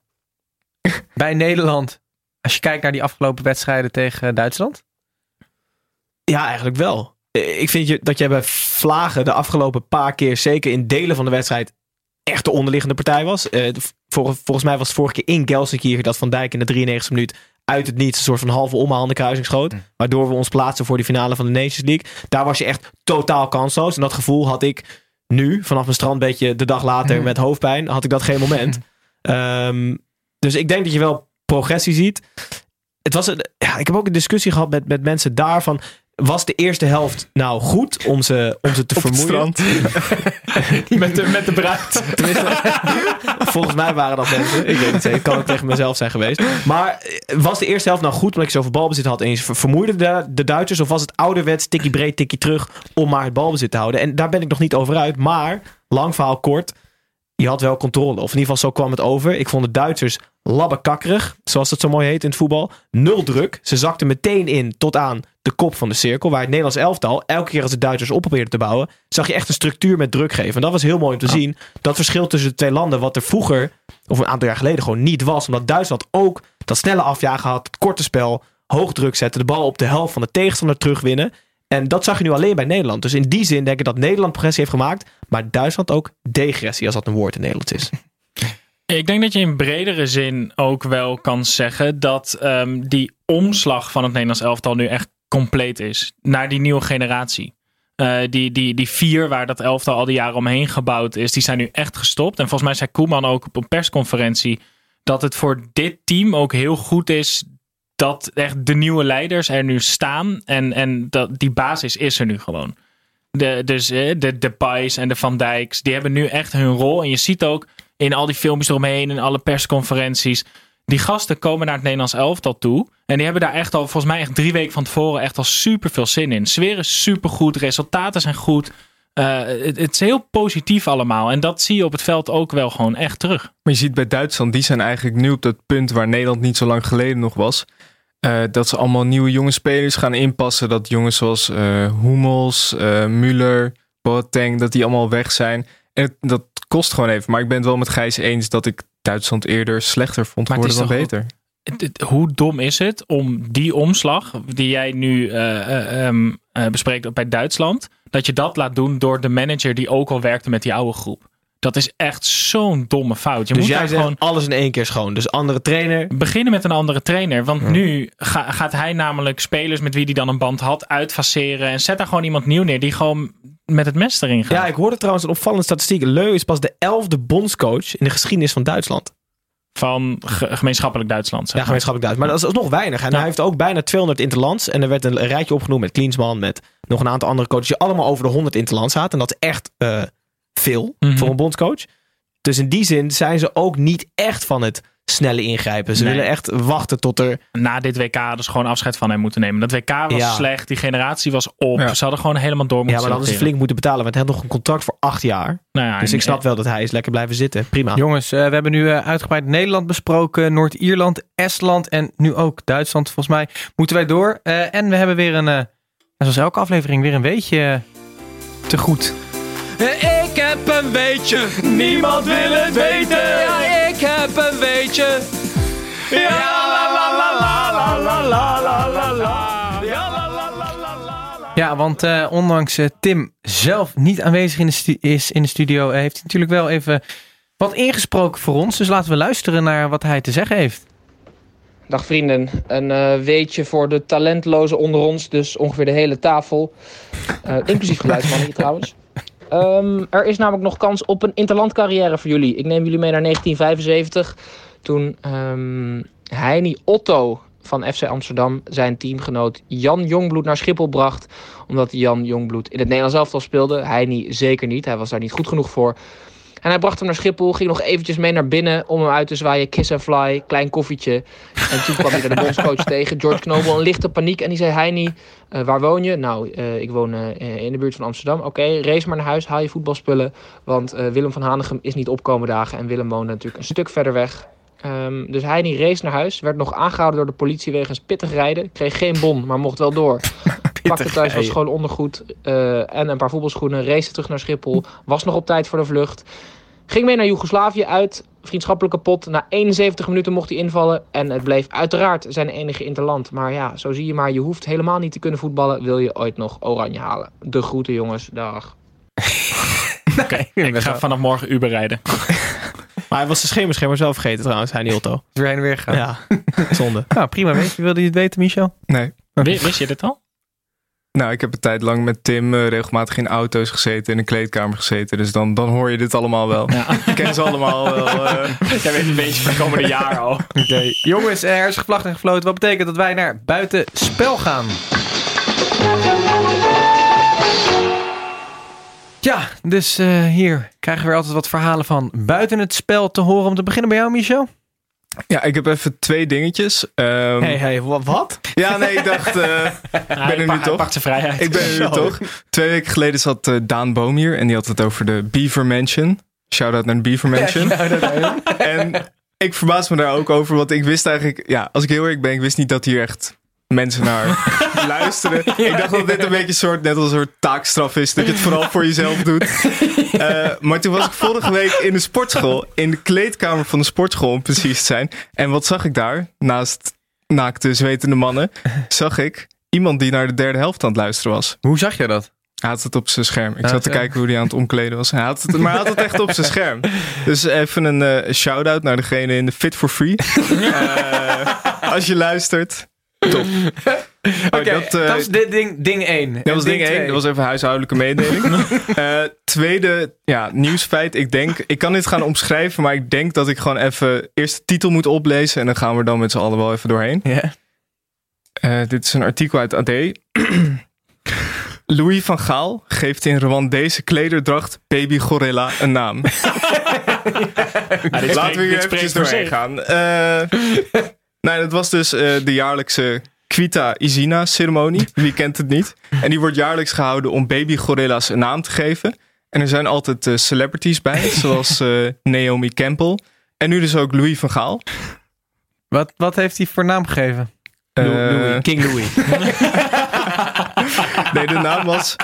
bij Nederland? Als je kijkt naar die afgelopen wedstrijden tegen Duitsland? Ja, eigenlijk wel. Eh, Ik vind je, dat jij bij Vlagen de afgelopen paar keer, zeker in delen van de wedstrijd, echt de onderliggende partij was. Volgens mij was vorige keer in Gelsenkirchen dat Van Dijk in de 93e minuut uit het niets een soort van halve omhaal in de kruising schoot. Waardoor we ons plaatsen voor die finale van de Nations League. Daar was je echt totaal kansloos. En dat gevoel had ik nu, vanaf mijn strandbedje de dag later met hoofdpijn, had ik dat geen moment. Ehm, dus ik denk dat je wel progressie ziet. Het was een, ja, ik heb ook een discussie gehad met, met mensen daarvan. Was de eerste helft nou goed om ze, om ze te vermoeien? met, de, met de bruid. Volgens mij waren dat mensen. Ik weet het zeker. Het kan ook tegen mezelf zijn geweest. Maar eh, was de eerste helft nou goed omdat je zoveel balbezit had en vermoeide de, de Duitsers? Of was het ouderwets tikkie breed, tikkie terug om maar het balbezit te houden? En daar ben ik nog niet over uit. Maar, lang verhaal kort, je had wel controle. Of in ieder geval zo kwam het over. Ik vond de Duitsers labbekakkerig, zoals het zo mooi heet in het voetbal. Nul druk. Ze zakten meteen in tot aan de kop van de cirkel. Waar het Nederlands elftal, elke keer als de Duitsers op probeerden te bouwen, zag je echt een structuur met druk geven. En dat was heel mooi om te zien. Dat verschil tussen de twee landen, wat er vroeger, of een aantal jaar geleden, gewoon niet was. Omdat Duitsland ook dat snelle afjagen had, het korte spel, hoog druk zetten, de bal op de helft van de tegenstander terugwinnen. En dat zag je nu alleen bij Nederland. Dus in die zin denk ik dat Nederland progressie heeft gemaakt, maar Duitsland ook degressie, als dat een woord in Nederlands is. Ik denk dat je in bredere zin ook wel kan zeggen dat ehm, die omslag van het Nederlands elftal nu echt compleet is. Naar die nieuwe generatie. Eh, die, die, die vier waar dat elftal al die jaren omheen gebouwd is, die zijn nu echt gestopt. En volgens mij zei Koeman ook op een persconferentie dat het voor dit team ook heel goed is dat echt de nieuwe leiders er nu staan. En, en dat, die basis is er nu gewoon. De, dus eh, de Depay's en de Van Dijks, die hebben nu echt hun rol. En je ziet ook in al die filmpjes eromheen, in alle persconferenties. Die gasten komen naar het Nederlands elftal toe. En die hebben daar echt al, volgens mij echt drie weken van tevoren, echt al super veel zin in. Sfeer is super goed, resultaten zijn goed. Eh, het, het is heel positief allemaal. En dat zie je op het veld ook wel gewoon echt terug. Maar je ziet bij Duitsland, die zijn eigenlijk nu op dat punt waar Nederland niet zo lang geleden nog was. Eh, dat ze allemaal nieuwe jonge spelers gaan inpassen. Dat jongens zoals eh Hummels, Müller, Boateng, dat die allemaal weg zijn. En het- dat kost gewoon even. Maar ik ben het wel met Gijs eens dat ik Duitsland eerder slechter vond worden dan beter. Het- het- hoe dom is het om die omslag die jij nu ehm, eh, bespreekt bij Duitsland, dat je dat laat doen door de manager die ook al werkte met die oude groep. Dat is echt zo'n domme fout. Je dus moet jij gewoon alles in één keer schoon. Dus andere trainer. beginnen met een andere trainer. Want nu ga- gaat hij namelijk spelers met wie hij dan een band had uitfaceren. En zet daar gewoon iemand nieuw neer die gewoon met het mes erin gaat. Ja, ik hoorde trouwens een opvallende statistiek. Leu is pas de elfde bondscoach in de geschiedenis van Duitsland. Van ge- gemeenschappelijk Duitsland. zeg Ja, gemeenschappelijk Duits. Maar dat is alsnog weinig. En Ja. hij heeft ook bijna 200 interlands. En er werd een rijtje opgenoemd met Klinsman, met nog een aantal andere coaches die allemaal over de 100 interlands zaten. En dat is echt eh, veel Mhm. voor een bondscoach. Dus in die zin zijn ze ook niet echt van het snelle ingrijpen. Ze Nee. willen echt wachten tot er... Na dit WK hadden ze gewoon afscheid van hem moeten nemen. Dat WK was Ja. slecht, die generatie was op. Ja. Ze hadden gewoon helemaal door moeten Ja, maar dan is ze flink moeten betalen. Want hij had nog een contract voor acht jaar. Nou ja, Dus ik snap wel dat hij is lekker blijven zitten. Prima. Jongens, eh, we hebben nu eh, uitgebreid Nederland besproken, Noord-Ierland, Estland en nu ook Duitsland. Volgens mij moeten wij door. Eh, en we hebben weer een, eh, zoals elke aflevering, weer een weetje te goed. Ik heb een weetje, niemand wil het weten. Ja, ik heb een weetje. Ja, la la la la la la la la la la. Ja, la la la la la. Ja, want eh, ondanks eh, Tim zelf niet aanwezig in de is in de studio, eh, heeft hij natuurlijk wel even wat ingesproken voor ons. Dus laten we luisteren naar wat hij te zeggen heeft. Dag vrienden, een eh, weetje voor de talentlozen onder ons, dus ongeveer de hele tafel. Eh, inclusief geluidsman hier trouwens. Ehm, er is namelijk nog kans op een interlandcarrière voor jullie. Ik neem jullie mee naar 1975. Toen ehm Heini Otto van FC Amsterdam zijn teamgenoot Jan Jongbloed naar Schiphol bracht. Omdat Jan Jongbloed in het Nederlands elftal speelde. Heini zeker niet, hij was daar niet goed genoeg voor. En hij bracht hem naar Schiphol, ging nog eventjes mee naar binnen om hem uit te zwaaien. Kiss and fly, klein koffietje. En toen kwam hij de bondscoach tegen, George Knobel, een lichte paniek. En die zei, Heini, eh, waar woon je? Nou, eh, ik woon eh, in de buurt van Amsterdam. Oké, race maar naar huis, haal je voetbalspullen. Want Willem van Hanegem is niet opkomen dagen. En Willem woonde natuurlijk een stuk verder weg. Ehm, dus Heini race naar huis, werd nog aangehouden door de politie wegens pittig rijden. Kreeg geen bon, maar mocht wel door. Pakte thuis was schoon ondergoed eh, en een paar voetbalschoenen. Race terug naar Schiphol. Was nog op tijd voor de vlucht. Ging mee naar Joegoslavië uit. Vriendschappelijke pot. Na 71 minuten mocht hij invallen. En het bleef uiteraard zijn enige interland. Maar ja, zo zie je maar. Je hoeft helemaal niet te kunnen voetballen. Wil je ooit nog oranje halen. De groeten jongens. Dag. Oké, ik ga vanaf morgen Uber rijden. Maar hij was de schemerschermer zelf vergeten trouwens, Otto. Is weer heen en weer gegaan. Ja. Zonde. Nou, prima. Weet je, wilde je het weten, Michel? Nee. Wist, wist je dit al? Nou, ik heb een tijd lang met Tim eh, regelmatig in auto's gezeten, in een kleedkamer gezeten. Dus dan, dan hoor je dit allemaal wel. Ja. Ik ken ze allemaal wel. eh. Jij weet een beetje van de komende jaar al. Oké. Jongens, eh, er is gevlacht en gefloten. Wat betekent dat wij naar buiten spel gaan? Ja, dus eh, hier krijgen we weer altijd wat verhalen van buiten het spel te horen. Om te beginnen bij jou, Michel. Ja, ik heb even twee dingetjes. Ehm, Hey, hey, wa- wat? Ja, nee, ik dacht, eh, ik ben er nu toch. Zijn vrijheid. Ik ben er nu toch. Twee weken geleden zat eh, Daan Boom hier en die had het over de Beaver Mansion. Shout-out naar de Beaver Mansion. en ik verbaas me daar ook over, want ik wist eigenlijk, ja, als ik heel eerlijk ben, ik wist niet dat hier echt mensen naar luisteren. Ik dacht dat dit een beetje soort, net als een soort taakstraf is, dat je het vooral voor jezelf doet. Eh, maar toen was ik vorige week in de sportschool, in de kleedkamer van de sportschool om precies te zijn. En wat zag ik daar? Naast naakte, zwetende mannen, zag ik iemand die naar de derde helft aan het luisteren was. Hoe zag je dat? Hij had het op zijn scherm. Ik Ah, zat te kijken hoe hij aan het omkleden was. Hij had het, maar hij had het echt op zijn scherm. Dus even een eh, shout-out naar degene in de Fit for Free. Eh, als je luistert. Top. Oké, dat, eh, dat was dit ding, ding 1. Dat was ding 1. Dat was even huishoudelijke mededeling. Eh, tweede ja, nieuwsfeit. Ik denk, ik kan dit gaan omschrijven, maar ik denk dat ik gewoon even eerst de titel moet oplezen. En dan gaan we er dan met z'n allen wel even doorheen. Ja. Eh, dit is een artikel uit AD. Louis van Gaal geeft in Rwandese klederdracht baby gorilla een naam. Laten we hier eventjes doorheen gaan. Eh nou, dat was dus eh, de jaarlijkse Quita Izina ceremonie. Wie kent het niet? En die wordt jaarlijks gehouden om baby gorilla's een naam te geven. En er zijn altijd eh, celebrities bij, zoals eh, Naomi Campbell. En nu dus ook Louis van Gaal. Wat, wat heeft hij voor naam gegeven? Eh, Louis, King Louis. nee, de naam was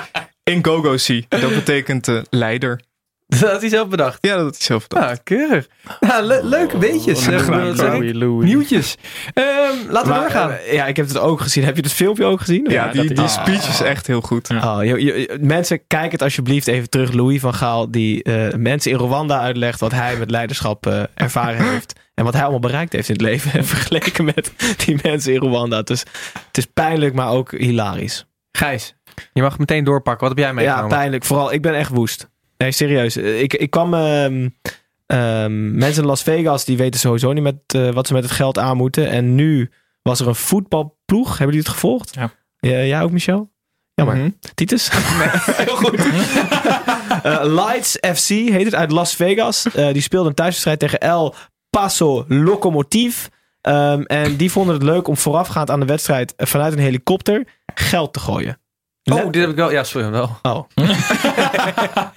Ngogosi. Dat betekent leider. Dat had hij zelf bedacht. Ja, dat had hij zelf bedacht. Ah, keurig. Nou, le- leuke. Oh, graag ik? Louis, Louis. Nieuwtjes. Ehm, laten we Maar, doorgaan. eh, ja, ik heb het ook gezien. Heb je het filmpje ook gezien? Ja, die, die is- speech is echt heel goed. Oh, je- je- mensen, kijk het alsjeblieft even terug. Louis van Gaal, die eh, mensen in Rwanda uitlegt wat hij met leiderschap eh, ervaren heeft. En wat hij allemaal bereikt heeft in het leven. Vergeleken met die mensen in Rwanda. Dus het is pijnlijk, maar ook hilarisch. Gijs, je mag meteen doorpakken. Wat heb jij Ja, meegenomen? pijnlijk. Vooral, ik ben echt woest. Nee, serieus. Ik, ik kwam... ehm, ehm, mensen in Las Vegas, die weten sowieso niet met, eh, wat ze met het geld aan moeten. En nu was er een voetbalploeg. Hebben jullie het gevolgd? Ja. Ja, jij ook, Michel? Jammer. Mhm. Titus? Heel goed. Eh, Lights FC heet het uit Las Vegas. Eh, die speelde een thuiswedstrijd tegen El Paso Locomotief. Ehm, en die vonden het leuk om voorafgaand aan de wedstrijd vanuit een helikopter geld te gooien. Oh, dit heb ik wel. Ja, sorry, wel. Oh.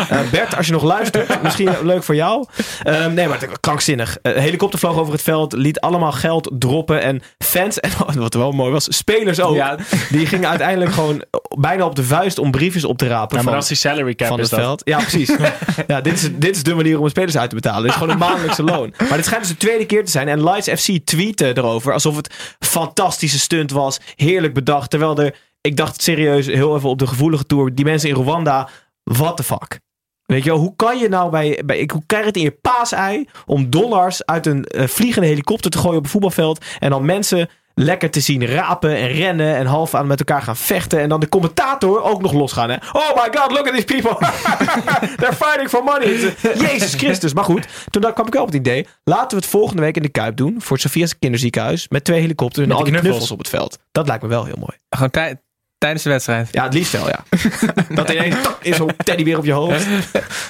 Eh, Bert, als je nog luistert, misschien leuk voor jou. Ehm, nee, maar het krankzinnig. Eh, Een helikopter vloog over het veld, liet allemaal geld droppen. En fans, en wat wel mooi was, spelers ook. Ja. Die gingen uiteindelijk gewoon bijna op de vuist om briefjes op te rapen. Ja, maar van, die salary cap van is het dat. veld. Ja, precies. ja, dit, is, dit is de manier om een spelers uit te betalen. Dit is gewoon een maandelijkse loon. Maar dit schijnt dus de tweede keer te zijn. En Lights FC tweette erover alsof het fantastische stunt was. Heerlijk bedacht. Terwijl er, ik dacht serieus heel even op de gevoelige tour. Die mensen in Rwanda, what the fuck? Weet je wel, hoe kan je nou bij, bij ik, hoe krijg je het in je paasei om dollars uit een eh, vliegende helikopter te gooien op een voetbalveld en dan mensen lekker te zien rapen en rennen en half aan met elkaar gaan vechten en dan de commentator ook nog losgaan. Hè? Oh my god, look at these people. They're fighting for money. Jezus Christus. Maar goed, toen kwam ik wel op het idee, laten we het volgende week in de Kuip doen voor Sophia's kinderziekenhuis met twee helikopters en Met al die knuffels. knuffels. op het veld. Dat lijkt me wel heel mooi. Gewoon tij- tijdens de wedstrijd. Ja, het liefst wel, ja. dat ineens tok, is zo'n teddybeer op je hoofd.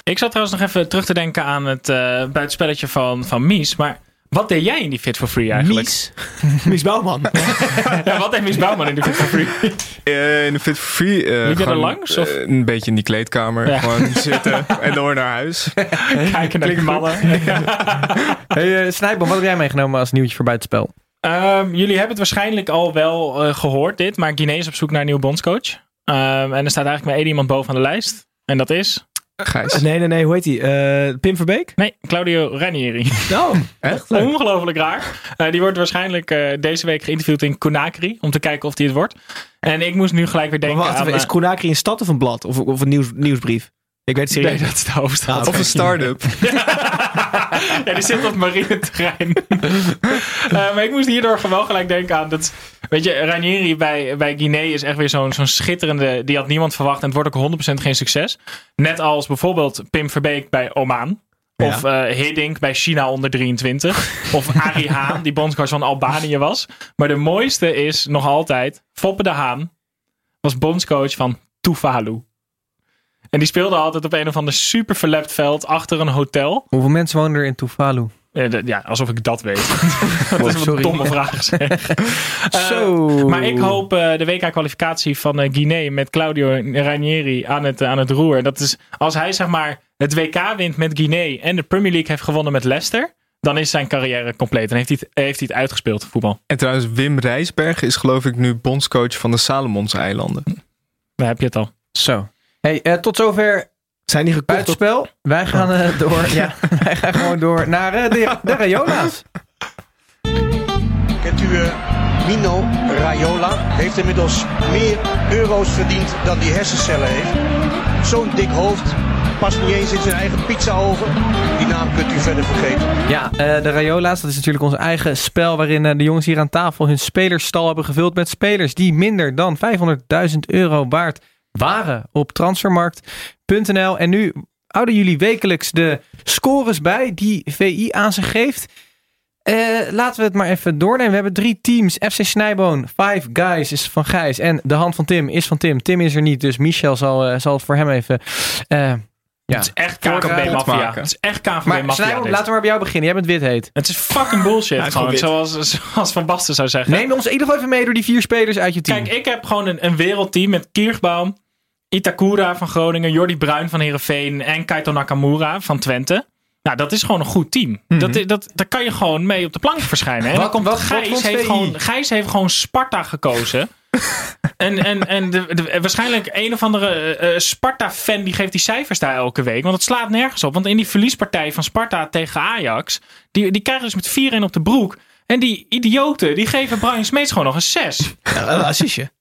Ik zat trouwens nog even terug te denken aan het eh buitenspelletje van, van Mies. Maar wat deed jij in die Fit for Free eigenlijk? Mies. Mies Bouwman. Ja, wat deed Mies Bouwman in de Fit for Free? Eh, in de Fit for Free. Liep je er gewoon, langs, of? een beetje in die kleedkamer. Ja. Gewoon zitten en door naar huis. Kijken naar die mannen. Hey, uh, Snijboom, wat heb jij meegenomen als nieuwtje voor buitenspel? Ehm, jullie hebben het waarschijnlijk al wel eh, gehoord dit. Maar Guinea is op zoek naar een nieuwe bondscoach. Ehm, en er staat eigenlijk maar één iemand boven aan de lijst. En dat is... Gijs. Nee, nee, nee. Hoe heet die? Eh, Pim Verbeek? Nee, Claudio Ranieri. Oh, echt? Ongelooflijk raar. Eh, die wordt waarschijnlijk eh, deze week geïnterviewd in Conakry. Om te kijken of die het wordt. En ik moest nu gelijk weer denken Wacht aan... even, is eh, Konakri een stad of een blad? Of, of een nieuws, nieuwsbrief? Ik weet serieus. Nee, dat is de hoofdstad. Of een start-up. ja, die zit op het marineterrein. uh, maar ik moest hierdoor wel gelijk denken aan dat. Weet je, Ranieri bij, bij Guinea is echt weer zo'n zo'n schitterende. Die had niemand verwacht en het wordt ook 100% geen succes. Net als bijvoorbeeld Pim Verbeek bij Oman. Of uh, Hiddink bij China onder 23. of Arie Haan, die bondscoach van Albanië was. Maar de mooiste is nog altijd Foppe de Haan. Was bondscoach van Tuvalu. En die speelde altijd op een of ander super verlept veld achter een hotel. Hoeveel mensen wonen er in Tuvalu? Ja, alsof ik dat weet. dat is een domme vraag zeg. Zo. Uh, maar ik hoop uh, de WK-kwalificatie van uh, Guinea met Claudio Ranieri aan het, aan het roer. Dat is, als hij zeg maar het WK wint met Guinea en de Premier League heeft gewonnen met Leicester... dan is zijn carrière compleet. Dan heeft hij het, heeft hij het uitgespeeld, voetbal. En trouwens, Wim Rijsberg is geloof ik nu bondscoach van de Salomonseilanden. Daar heb je het al. Zo. Hey, uh, tot zover zijn die gekocht het spel. Wij gaan uh, door. ja, wij gaan gewoon door naar uh, de, de Rayola's. Kent u Mino Raiola? Heeft inmiddels meer euro's verdiend dan die hersencellen heeft. Zo'n dik hoofd. Past niet eens in zijn eigen pizza-oven. Die naam kunt u verder vergeten. Ja, uh, de Rayola's, dat is natuurlijk ons eigen spel waarin uh, de jongens hier aan tafel hun spelerstal hebben gevuld met spelers die minder dan 500.000 euro waard waren op transfermarkt.nl. En nu houden jullie wekelijks de scores bij die VI aan zich geeft. Uh, laten we het maar even doornemen. We hebben drie teams. FC Snijboon, Five Guys is van Gijs. En de hand van Tim is van Tim. Tim is er niet, dus Michel zal, uh, zal het voor hem even... Uh, ja, het is echt KVB Mafia. Het is echt KVB Mafia. Snijboon, laten we maar bij jou beginnen. Jij bent wit heet. Het is fucking bullshit. ja, gewoon, zoals, zoals Van Basten zou zeggen. Neem ons in ieder geval even mee door die vier spelers uit je team. Kijk, ik heb gewoon een, een wereldteam met Kierbaum, Itakura van Groningen, Jordi Bruin van Heerenveen en Kaito Nakamura van Twente. Nou, dat is gewoon een goed team. Mm -hmm. dat, dat, daar kan je gewoon mee op de plank verschijnen. En wat, komt wat, Gijs, wat heeft gewoon, Gijs heeft gewoon Sparta gekozen. en en, en de, de, waarschijnlijk een of andere uh, Sparta-fan die geeft die cijfers daar elke week. Want het slaat nergens op. Want in die verliespartij van Sparta tegen Ajax, die, die krijgen dus met 4-1 op de broek. En die idioten, die geven Brian Smeets gewoon nog een 6. Ja, een assistje.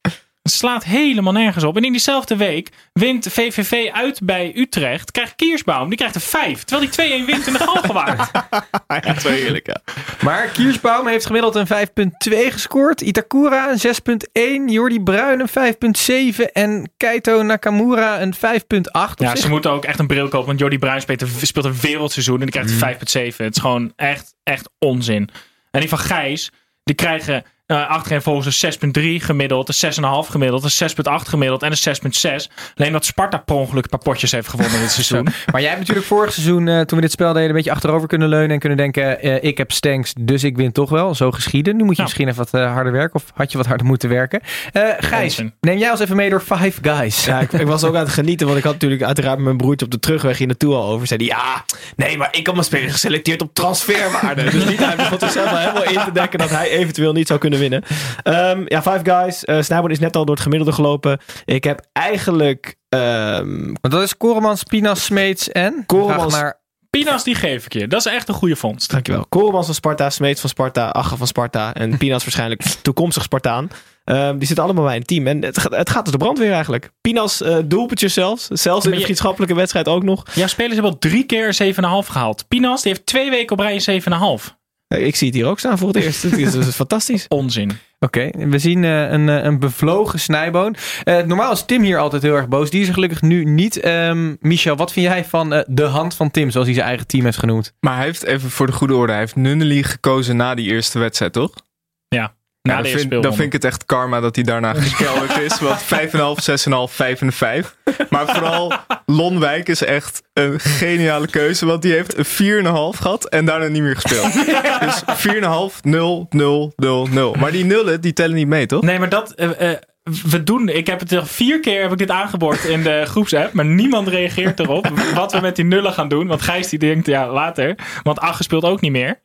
Het slaat helemaal nergens op. En in diezelfde week wint VVV uit bij Utrecht. Krijgt Kiersbaum, die krijgt een 5. Terwijl die 2-1 wint in de Galgenwaard. ja, twee eerlijk, ja. Maar Kiersbaum heeft gemiddeld een 5.2 gescoord. Itakura een 6.1. Jordi Bruin een 5.7. En Keito Nakamura een 5.8. Ja, ze moeten ook echt een bril kopen. Want Jordi Bruin speelt een, speelt een wereldseizoen en die krijgt een 5.7. Het is gewoon echt, echt onzin. En die van Gijs, die krijgen... Uh, achterin volgens een 6.3 gemiddeld, een 6,5 gemiddeld, een 6.8 gemiddeld en een 6.6. Alleen dat Sparta per ongeluk een paar potjes heeft gewonnen dit seizoen. maar jij hebt natuurlijk vorig seizoen, uh, toen we dit spel deden, een beetje achterover kunnen leunen en kunnen denken, uh, ik heb stanks, dus ik win toch wel. Zo geschieden. Nu moet je nou. misschien even wat harder werken of had je wat harder moeten werken. Gijs, neem jij ons even mee door Five Guys. Ja, ik, ik, was ook aan het genieten, want ik had natuurlijk uiteraard met mijn broertje op de terugweg hier naartoe al over. Zei die, ja, nee, maar ik had mijn speler geselecteerd op transferwaarde. dus niet hij begon zichzelf wel helemaal in te dekken dat hij eventueel niet zou kunnen winnen. Um, ja, Five Guys. Uh, Snijboon is net al door het gemiddelde gelopen. Ik heb eigenlijk... Um, Want dat is Koremans, Pinas, Smeets en... Koremans... Naar... Pinas die geef ik je. Dat is echt een goede vondst. Dankjewel. Koremans van Sparta, Smeets van Sparta, Ache van Sparta en Pinas waarschijnlijk toekomstig Spartaan. Um, die zitten allemaal bij een team. En het, het gaat als de brandweer eigenlijk. Pinas uh, doelpuntjes zelfs. Zelfs in de vriendschappelijke wedstrijd ook nog. Ja, spelers hebben al drie keer 7,5 gehaald. Pinas die heeft twee weken op rij 7,5. Ik zie het hier ook staan voor het eerst. Het is, is fantastisch. Onzin. Oké, okay, we zien uh, een, een bevlogen snijboon. Uh, normaal is Tim hier altijd heel erg boos. Die is er gelukkig nu niet. Um, Michel, wat vind jij van uh, de hand van Tim, zoals hij zijn eigen team heeft genoemd? Maar hij heeft even voor de goede orde, hij heeft Nunnely gekozen na die eerste wedstrijd, toch? Ja. Dan, vind, dan vind ik het echt karma dat hij daarna geskelderd is. Want 5,5, 6,5, 5 en 5. Maar vooral Lonwijk is echt een geniale keuze. Want die heeft een 4,5 gehad en daarna niet meer gespeeld. dus 4,5, 0, 0, 0, 0. Maar die nullen, die tellen niet mee, toch? Nee, maar dat... Uh, uh, we doen, ik heb het al vier keer heb ik dit aangeboord in de groepsapp, maar niemand reageert erop wat we met die nullen gaan doen. Want Gijs die denkt, ja, later. Want Ache speelt ook niet meer.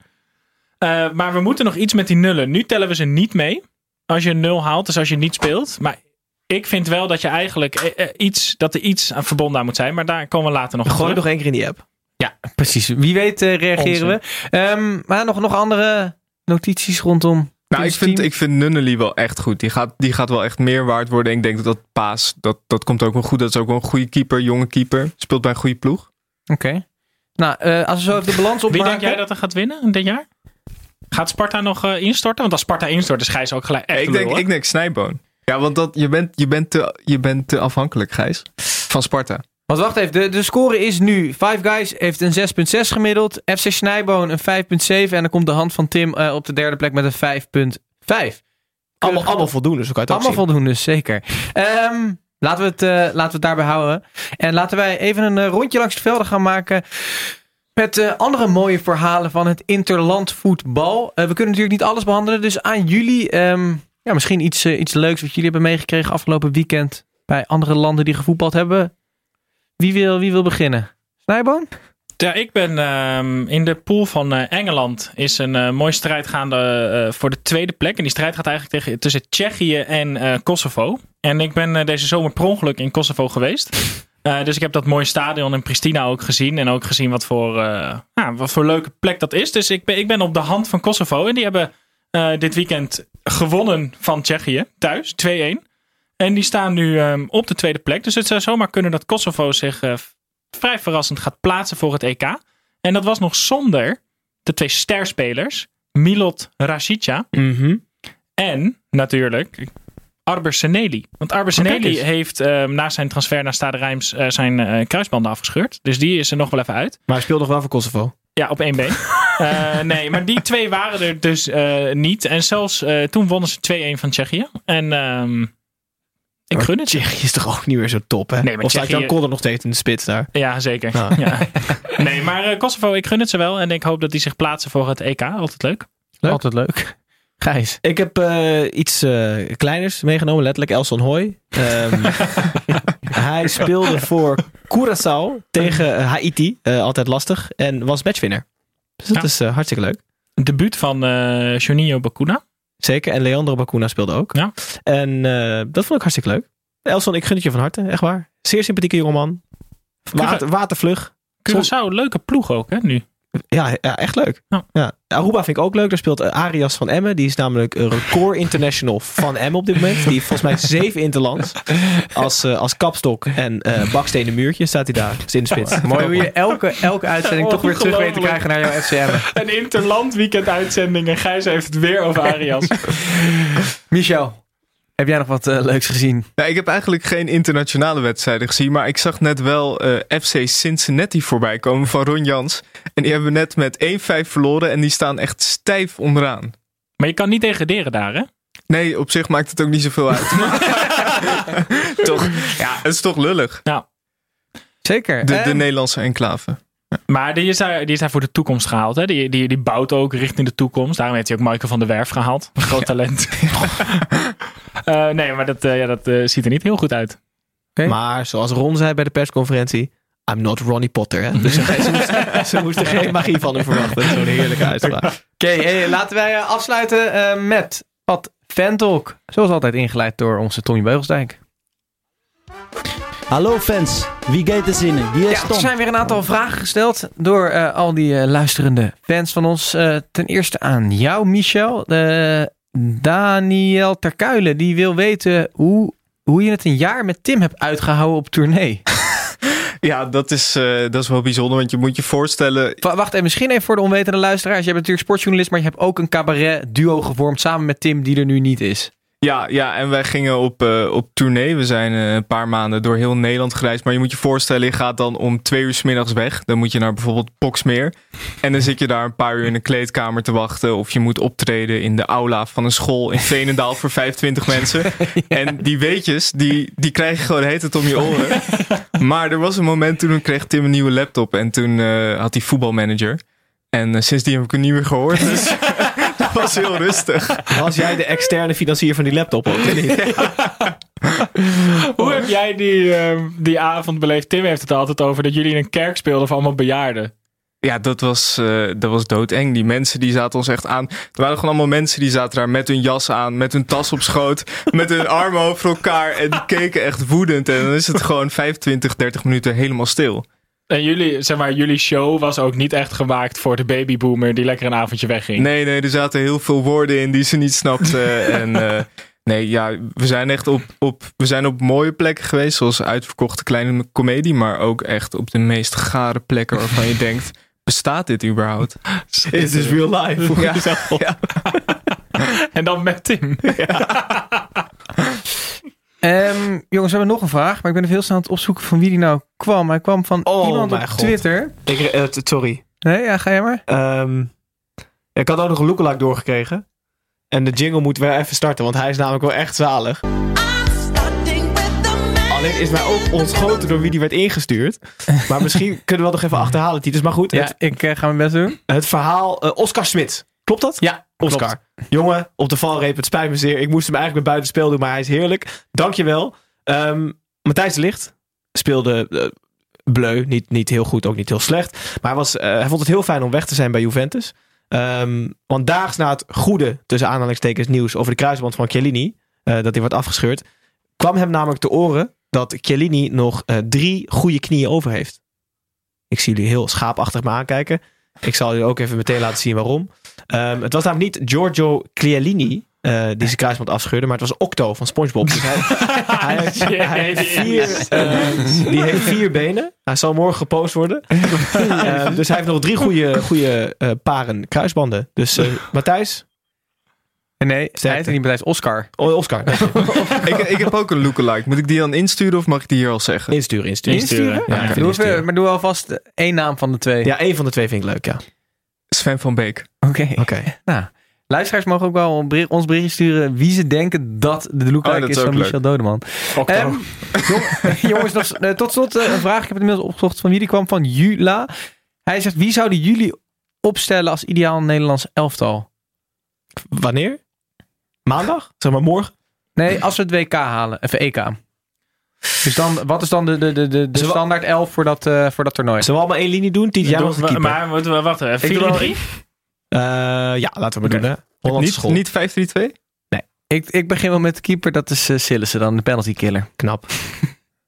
Uh, maar we moeten nog iets met die nullen. Nu tellen we ze niet mee. Als je een nul haalt, dus als je niet speelt. Maar ik vind wel dat je eigenlijk uh, iets, dat er iets aan verbonden aan moet zijn. Maar daar komen we later nog Gooi nog één keer in die app. Ja, precies. Wie weet uh, reageren we. Um, maar nog, nog andere notities rondom Nou, ik vind, ik vind Nunnally wel echt goed. Die gaat, die gaat wel echt meer waard worden. Ik denk dat dat Paas, dat, dat komt ook wel goed. Dat is ook wel een goede keeper, jonge keeper. Speelt bij een goede ploeg. Oké. Nou, uh, als we zo even de balans opmaken... Wie denk jij dat er gaat winnen dit jaar? Gaat Sparta nog uh, instorten? Want als Sparta instort, is Gijs ook gelijk echt ik denk, ik denk Snijboon. Ja, want dat, je, bent, je, bent te, je bent te afhankelijk, Gijs, van Sparta. Want wacht even, de, de score is nu. Five Guys heeft een 6,6 gemiddeld. FC Snijboon een 5,7. En dan komt de hand van Tim uh, op de derde plek met een 5,5. Allemaal, allemaal voldoende, zo kan je het Allemaal voldoende, zeker. Um, laten, we het, uh, laten we het daarbij houden. En laten wij even een uh, rondje langs het velden gaan maken. Met uh, andere mooie verhalen van het interland voetbal. we kunnen natuurlijk niet alles behandelen. Dus aan jullie, um, ja, misschien iets, iets leuks wat jullie hebben meegekregen afgelopen weekend. Bij andere landen die gevoetbald hebben. Wie wil, wie wil beginnen? Snijboon? Ja, ik ben uh, in de pool van uh, Engeland. Is een uh, mooie strijd gaande uh, voor de tweede plek. En die strijd gaat eigenlijk tegen, tussen Tsjechië en Kosovo. En ik ben deze zomer per ongeluk in Kosovo geweest. Dus ik heb dat mooie stadion in Pristina ook gezien. En ook gezien wat voor, nou, wat voor leuke plek dat is. Dus ik ben, ik ben op de hand van Kosovo. En die hebben dit weekend gewonnen van Tsjechië thuis. 2-1. En die staan nu um, op de tweede plek. Dus het zou zomaar kunnen dat Kosovo zich vrij verrassend gaat plaatsen voor het EK. En dat was nog zonder de twee sterspelers. Milot Rashica. Mm -hmm. En natuurlijk Arber Seneli. Want Arber Seneli oh, heeft uh, na zijn transfer naar Stade Rijms uh, zijn uh, kruisbanden afgescheurd. Dus die is er nog wel even uit. Maar hij speelt nog wel voor Kosovo. Ja, op één been. nee, maar die twee waren er dus niet. En zelfs toen wonnen ze 2-1 van Tsjechië. En um, ik gun het. Tsjechië is toch ook niet meer zo top, hè? Nee, maar of staat Jan Kodder nog steeds in de spits daar? Ja, zeker. Ah. Ja. nee, maar uh, Kosovo, ik gun het ze wel. En ik hoop dat die zich plaatsen voor het EK. Altijd leuk. leuk. Altijd leuk. Gijs. Ik heb uh, iets uh, kleiners meegenomen, letterlijk Elson Hoy. Um, hij speelde voor Curaçao tegen Haiti, altijd lastig, en was matchwinner. Dus dat ja. is hartstikke leuk. Een debuut van uh, Juninho Bacuna. Zeker. En Leandro Bacuna speelde ook. Ja. En uh, dat vond ik hartstikke leuk. Elson, ik gun het je van harte. Echt waar. Zeer sympathieke jongeman. Water, watervlug. Curaçao, leuke ploeg ook hè, nu. Ja, ja echt leuk. Ja. ja. Aruba vind ik ook leuk. Daar speelt Arias van Emmen. Die is namelijk een record international van Emmen op dit moment. Die heeft volgens mij zeven interlands. Als, uh, als kapstok en uh, bakstenen muurtje staat hij daar. Is in de spits. Mooi hoe je elke, elke uitzending toch weer terug weet te krijgen naar jouw FCM. Een interland weekend uitzending en Gijs heeft het weer over Arias. Michel. Heb jij nog wat uh, leuks gezien? Ja, ik heb eigenlijk geen internationale wedstrijden gezien. Maar ik zag net wel uh, FC Cincinnati voorbij komen van Ron Jans. En die hebben net met 1-5 verloren. En die staan echt stijf onderaan. Maar je kan niet degraderen daar, hè? Nee, op zich maakt het ook niet zoveel uit. toch, ja, het is toch lullig. Ja. Zeker. De, de um, Nederlandse enclave. Maar die is, daar, die is daar voor de toekomst gehaald. Hè? Die, die, die bouwt ook richting de toekomst. Daarom heeft hij ook Michael van der Werf gehaald. Een groot talent. uh, nee, maar dat, uh, ja, dat uh, ziet er niet heel goed uit. Okay. Maar zoals Ron zei bij de persconferentie. I'm not Ronnie Potter. Hè? Dus ze, moesten, ze moesten geen magie van hem verwachten. Zo'n heerlijke uitspraak. Oké, okay, hey, laten wij afsluiten met wat Fantalk. Zoals altijd ingeleid door onze Tommy Beugelsdijk. Hallo fans, wie gaat er zinnen? Wie is ja, Er zijn weer een aantal vragen gesteld door uh, al die uh, luisterende fans van ons. Uh, ten eerste aan jou, Michel. Daniel Terkuilen, die wil weten hoe, hoe je het een jaar met Tim hebt uitgehouden op tournee. Ja, dat is, uh, dat is wel bijzonder, want je moet je voorstellen... Wacht even, misschien even voor de onwetende luisteraars. Je bent natuurlijk sportjournalist, maar je hebt ook een cabaret duo gevormd samen met Tim, die er nu niet is. Ja, ja, en wij gingen op, uh, op tournee. We zijn uh, een paar maanden door heel Nederland gereisd. Maar je moet je voorstellen, je gaat dan om twee uur s middags weg. Dan moet je naar bijvoorbeeld Boksmeer. En dan zit je daar een paar uur in een kleedkamer te wachten. Of je moet optreden in de aula van een school in Veenendaal voor 25 mensen. En die weetjes, die, die krijg je gewoon heet het om je oren. Maar er was een moment toen kreeg Tim een nieuwe laptop. En toen uh, had hij voetbalmanager. En sindsdien heb ik hem niet meer gehoord. Dus was heel rustig. Was jij de externe financier van die laptop ook? Hoe heb jij die, uh, die avond beleefd? Tim heeft het altijd over dat jullie in een kerk speelden voor allemaal bejaarden. Ja, dat was, uh, dat was doodeng. Die mensen die zaten ons echt aan. Er waren gewoon allemaal mensen die zaten daar met hun jas aan, met hun tas op schoot, met hun armen over elkaar. En die keken echt woedend. En dan is het gewoon 25, 30 minuten helemaal stil. En jullie, zeg maar, jullie show was ook niet echt gemaakt voor de babyboomer die lekker een avondje wegging. Nee, nee, er zaten heel veel woorden in die ze niet snapte. en eh, nee, ja, we zijn echt op, op, we zijn op mooie plekken geweest, zoals uitverkochte kleine komedie, maar ook echt op de meest gare plekken waarvan je denkt, bestaat dit überhaupt? Is this real life? Ja. En dan met Tim. Ehm, jongens, we hebben nog een vraag, maar ik ben even heel snel aan het opzoeken van wie die nou kwam. Hij kwam van Oh, iemand op God. Twitter. Ik, eh, sorry. Nee, ja, ga jij maar. Ehm, ik had ook nog een lookalike doorgekregen. En de jingle moet weer even starten, want hij is namelijk wel echt zalig. Alleen is mij ook ontschoten door wie die werd ingestuurd. Maar misschien kunnen we wel nog even achterhalen, Titus. Maar goed, Ja, ik eh, ga mijn best doen. het verhaal... eh, Oscar Smit. Klopt dat? Ja, Oscar. Jongen, op de valreep. Het spijt me zeer. Ik moest hem eigenlijk bij buitenspel doen, maar hij is heerlijk. Dankjewel. Ehm Matthijs de Licht speelde eh, bleu. Niet, niet heel goed, ook niet heel slecht. Maar hij, was, eh, hij vond het heel fijn om weg te zijn bij Juventus. Ehm, want daags na het goede, tussen aanhalingstekens, nieuws over de kruisband van Chiellini, eh, dat hij wordt afgescheurd, kwam hem namelijk te oren dat Chiellini nog drie goede knieën over heeft. Ik zie jullie heel schaapachtig me aankijken. Ik zal jullie ook even meteen laten zien waarom. Ehm, het was namelijk niet Giorgio Chiellini eh, die zijn kruisband afscheurde, maar het was Octo van SpongeBob. Dus hij, hij, heeft, hij heeft vier, eh, die heeft vier benen. Hij zal morgen gepost worden. Ehm, dus hij heeft nog drie goede, goede eh, paren kruisbanden. Dus eh, Matthijs, Nee, hij heet niet Matthijs, Oscar. oh, Oscar, ik, ik heb ook een lookalike. Moet ik die dan insturen of mag ik die hier al zeggen? insturen, insturen. Insturen? Ja, insturen. maar doe alvast één naam van de twee. Ja, één van de twee vind ik leuk, ja. Sven van Beek. Oké. Oké. Nou, luisteraars mogen ook wel een bericht- ons berichtje sturen wie ze denken dat de lookalike Oh, dat is is van leuk. Michel Dodeman. Ehm, jong- jongens, nog, eh, tot slot eh, een vraag. Ik heb het inmiddels opgezocht van wie die kwam. Van Jula. Hij zegt, wie zouden jullie opstellen als ideaal Nederlands elftal? Wanneer? Maandag? Zeg maar morgen? Nee, als we het WK halen. Even EK. Dus dan, wat is dan de, de, de, de, de standaard elf voor dat, eh, voor dat toernooi? Zullen we allemaal één linie doen? Tiet, jij Doe- was de keeper. maar moeten we doe wel- 4-3? Eh, ja, laten we maar doen, hè. Hollandse Niet, school. niet 5-3-2? Ik, ik begin wel met de keeper. Dat is uh, Sillissen dan, de penalty killer. Knap.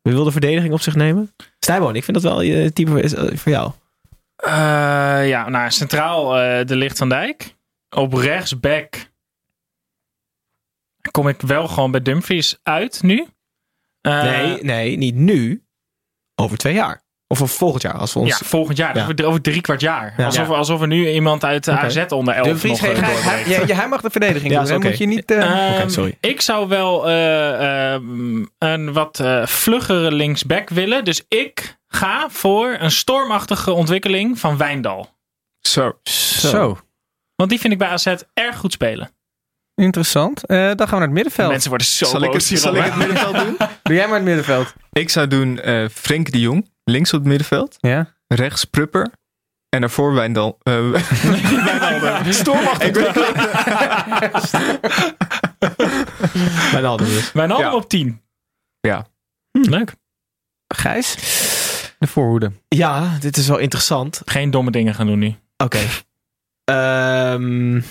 Wie wil de verdediging op zich nemen? Stijboon, ik vind dat wel je type is voor jou. Eh, ja, nou, centraal eh, de Licht van Dijk. Op rechtsback kom ik wel gewoon bij Dumfries uit nu. Eh, nee, nee, niet nu. Over twee jaar. Of over volgend jaar. Als we ons... Ja, volgend jaar. Ja. Over, over drie kwart jaar. Ja. Alsof, alsof er nu iemand uit de Oké. AZ onder 11 De Vries, nog hij, eh, hij, hij- ja, hij mag de verdediging Ja, doen. Moet je niet... eh, Ehm, sorry. Ik zou wel eh, ehm, een wat eh vluggere linksback willen. Dus ik ga voor een stormachtige ontwikkeling van Wijndal. Zo. zo. Want die vind ik bij AZ erg goed spelen. Interessant. Eh, dan gaan we naar het middenveld. Mensen worden zo Zal ik, het, zal ik het middenveld doen? Doe jij maar het middenveld. Ik zou doen eh Frenkie de Jong, links op het middenveld. Ja. Rechts Prupper. En daarvoor Wijndal. eh Stormachtig. Mijn handen dus. Wijnaldum Ja. op 10. Ja. Leuk. Gijs? De voorhoede. Ja, dit is wel interessant. Geen domme dingen gaan doen nu. Oké. Ehm,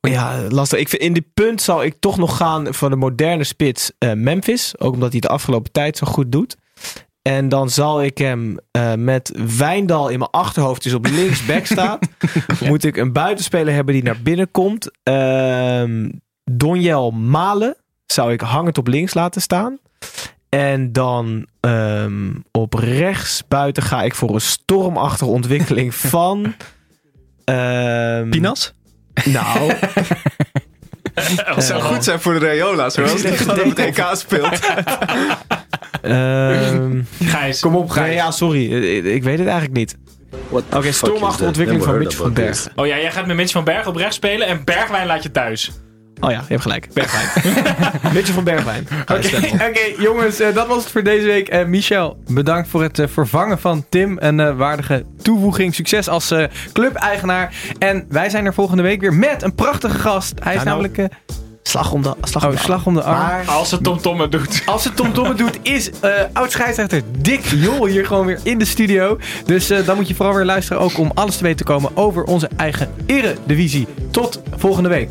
ja, lastig. Ik vind, in dit punt zal ik toch nog gaan voor de moderne spits eh, Memphis. Ook omdat hij de afgelopen tijd zo goed doet. En dan zal ik hem eh, met Wijndal in mijn achterhoofd, dus op linksback staat. Moet ik een buitenspeler hebben die naar binnen komt. Ehm Donjel Malen zou ik hangend op links laten staan. En dan ehm, op rechts buiten ga ik voor een stormachtige ontwikkeling van... ehm, Pinas? Nou, Dat zou goed zijn voor de Rayola's. Hoor. Als die gewoon op het EK speelt. ehm, Gijs. Kom op, nee, Gijs. ja, sorry. Ik, ik weet het eigenlijk niet. Oké, stormachtige ontwikkeling van Mitch van Bergen. Oh ja, jij gaat met Mitch van Berg op rechts spelen en Bergwijn laat je thuis. Oh ja, je hebt gelijk. Bergwijn. Mitchell van Bergwijn. Oké, jongens, eh, dat was het voor deze week. Eh, Michel, bedankt voor het eh, vervangen van Tim. Een eh, waardige toevoeging. Succes als eh, clubeigenaar. En wij zijn er volgende week weer met een prachtige gast. Hij is Ja, nou, namelijk... eh, Slag om de, slag om oh, de slag om de arm. Maar- Als het Tom het doet. Als het Tom het doet, is eh oud scheidsrechter Dick Jol hier gewoon weer in de studio. Dus eh, dan moet je vooral weer luisteren ook om alles te weten te komen over onze eigen eredivisie. Tot volgende week.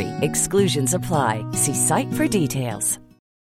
Exclusions apply. See site for details.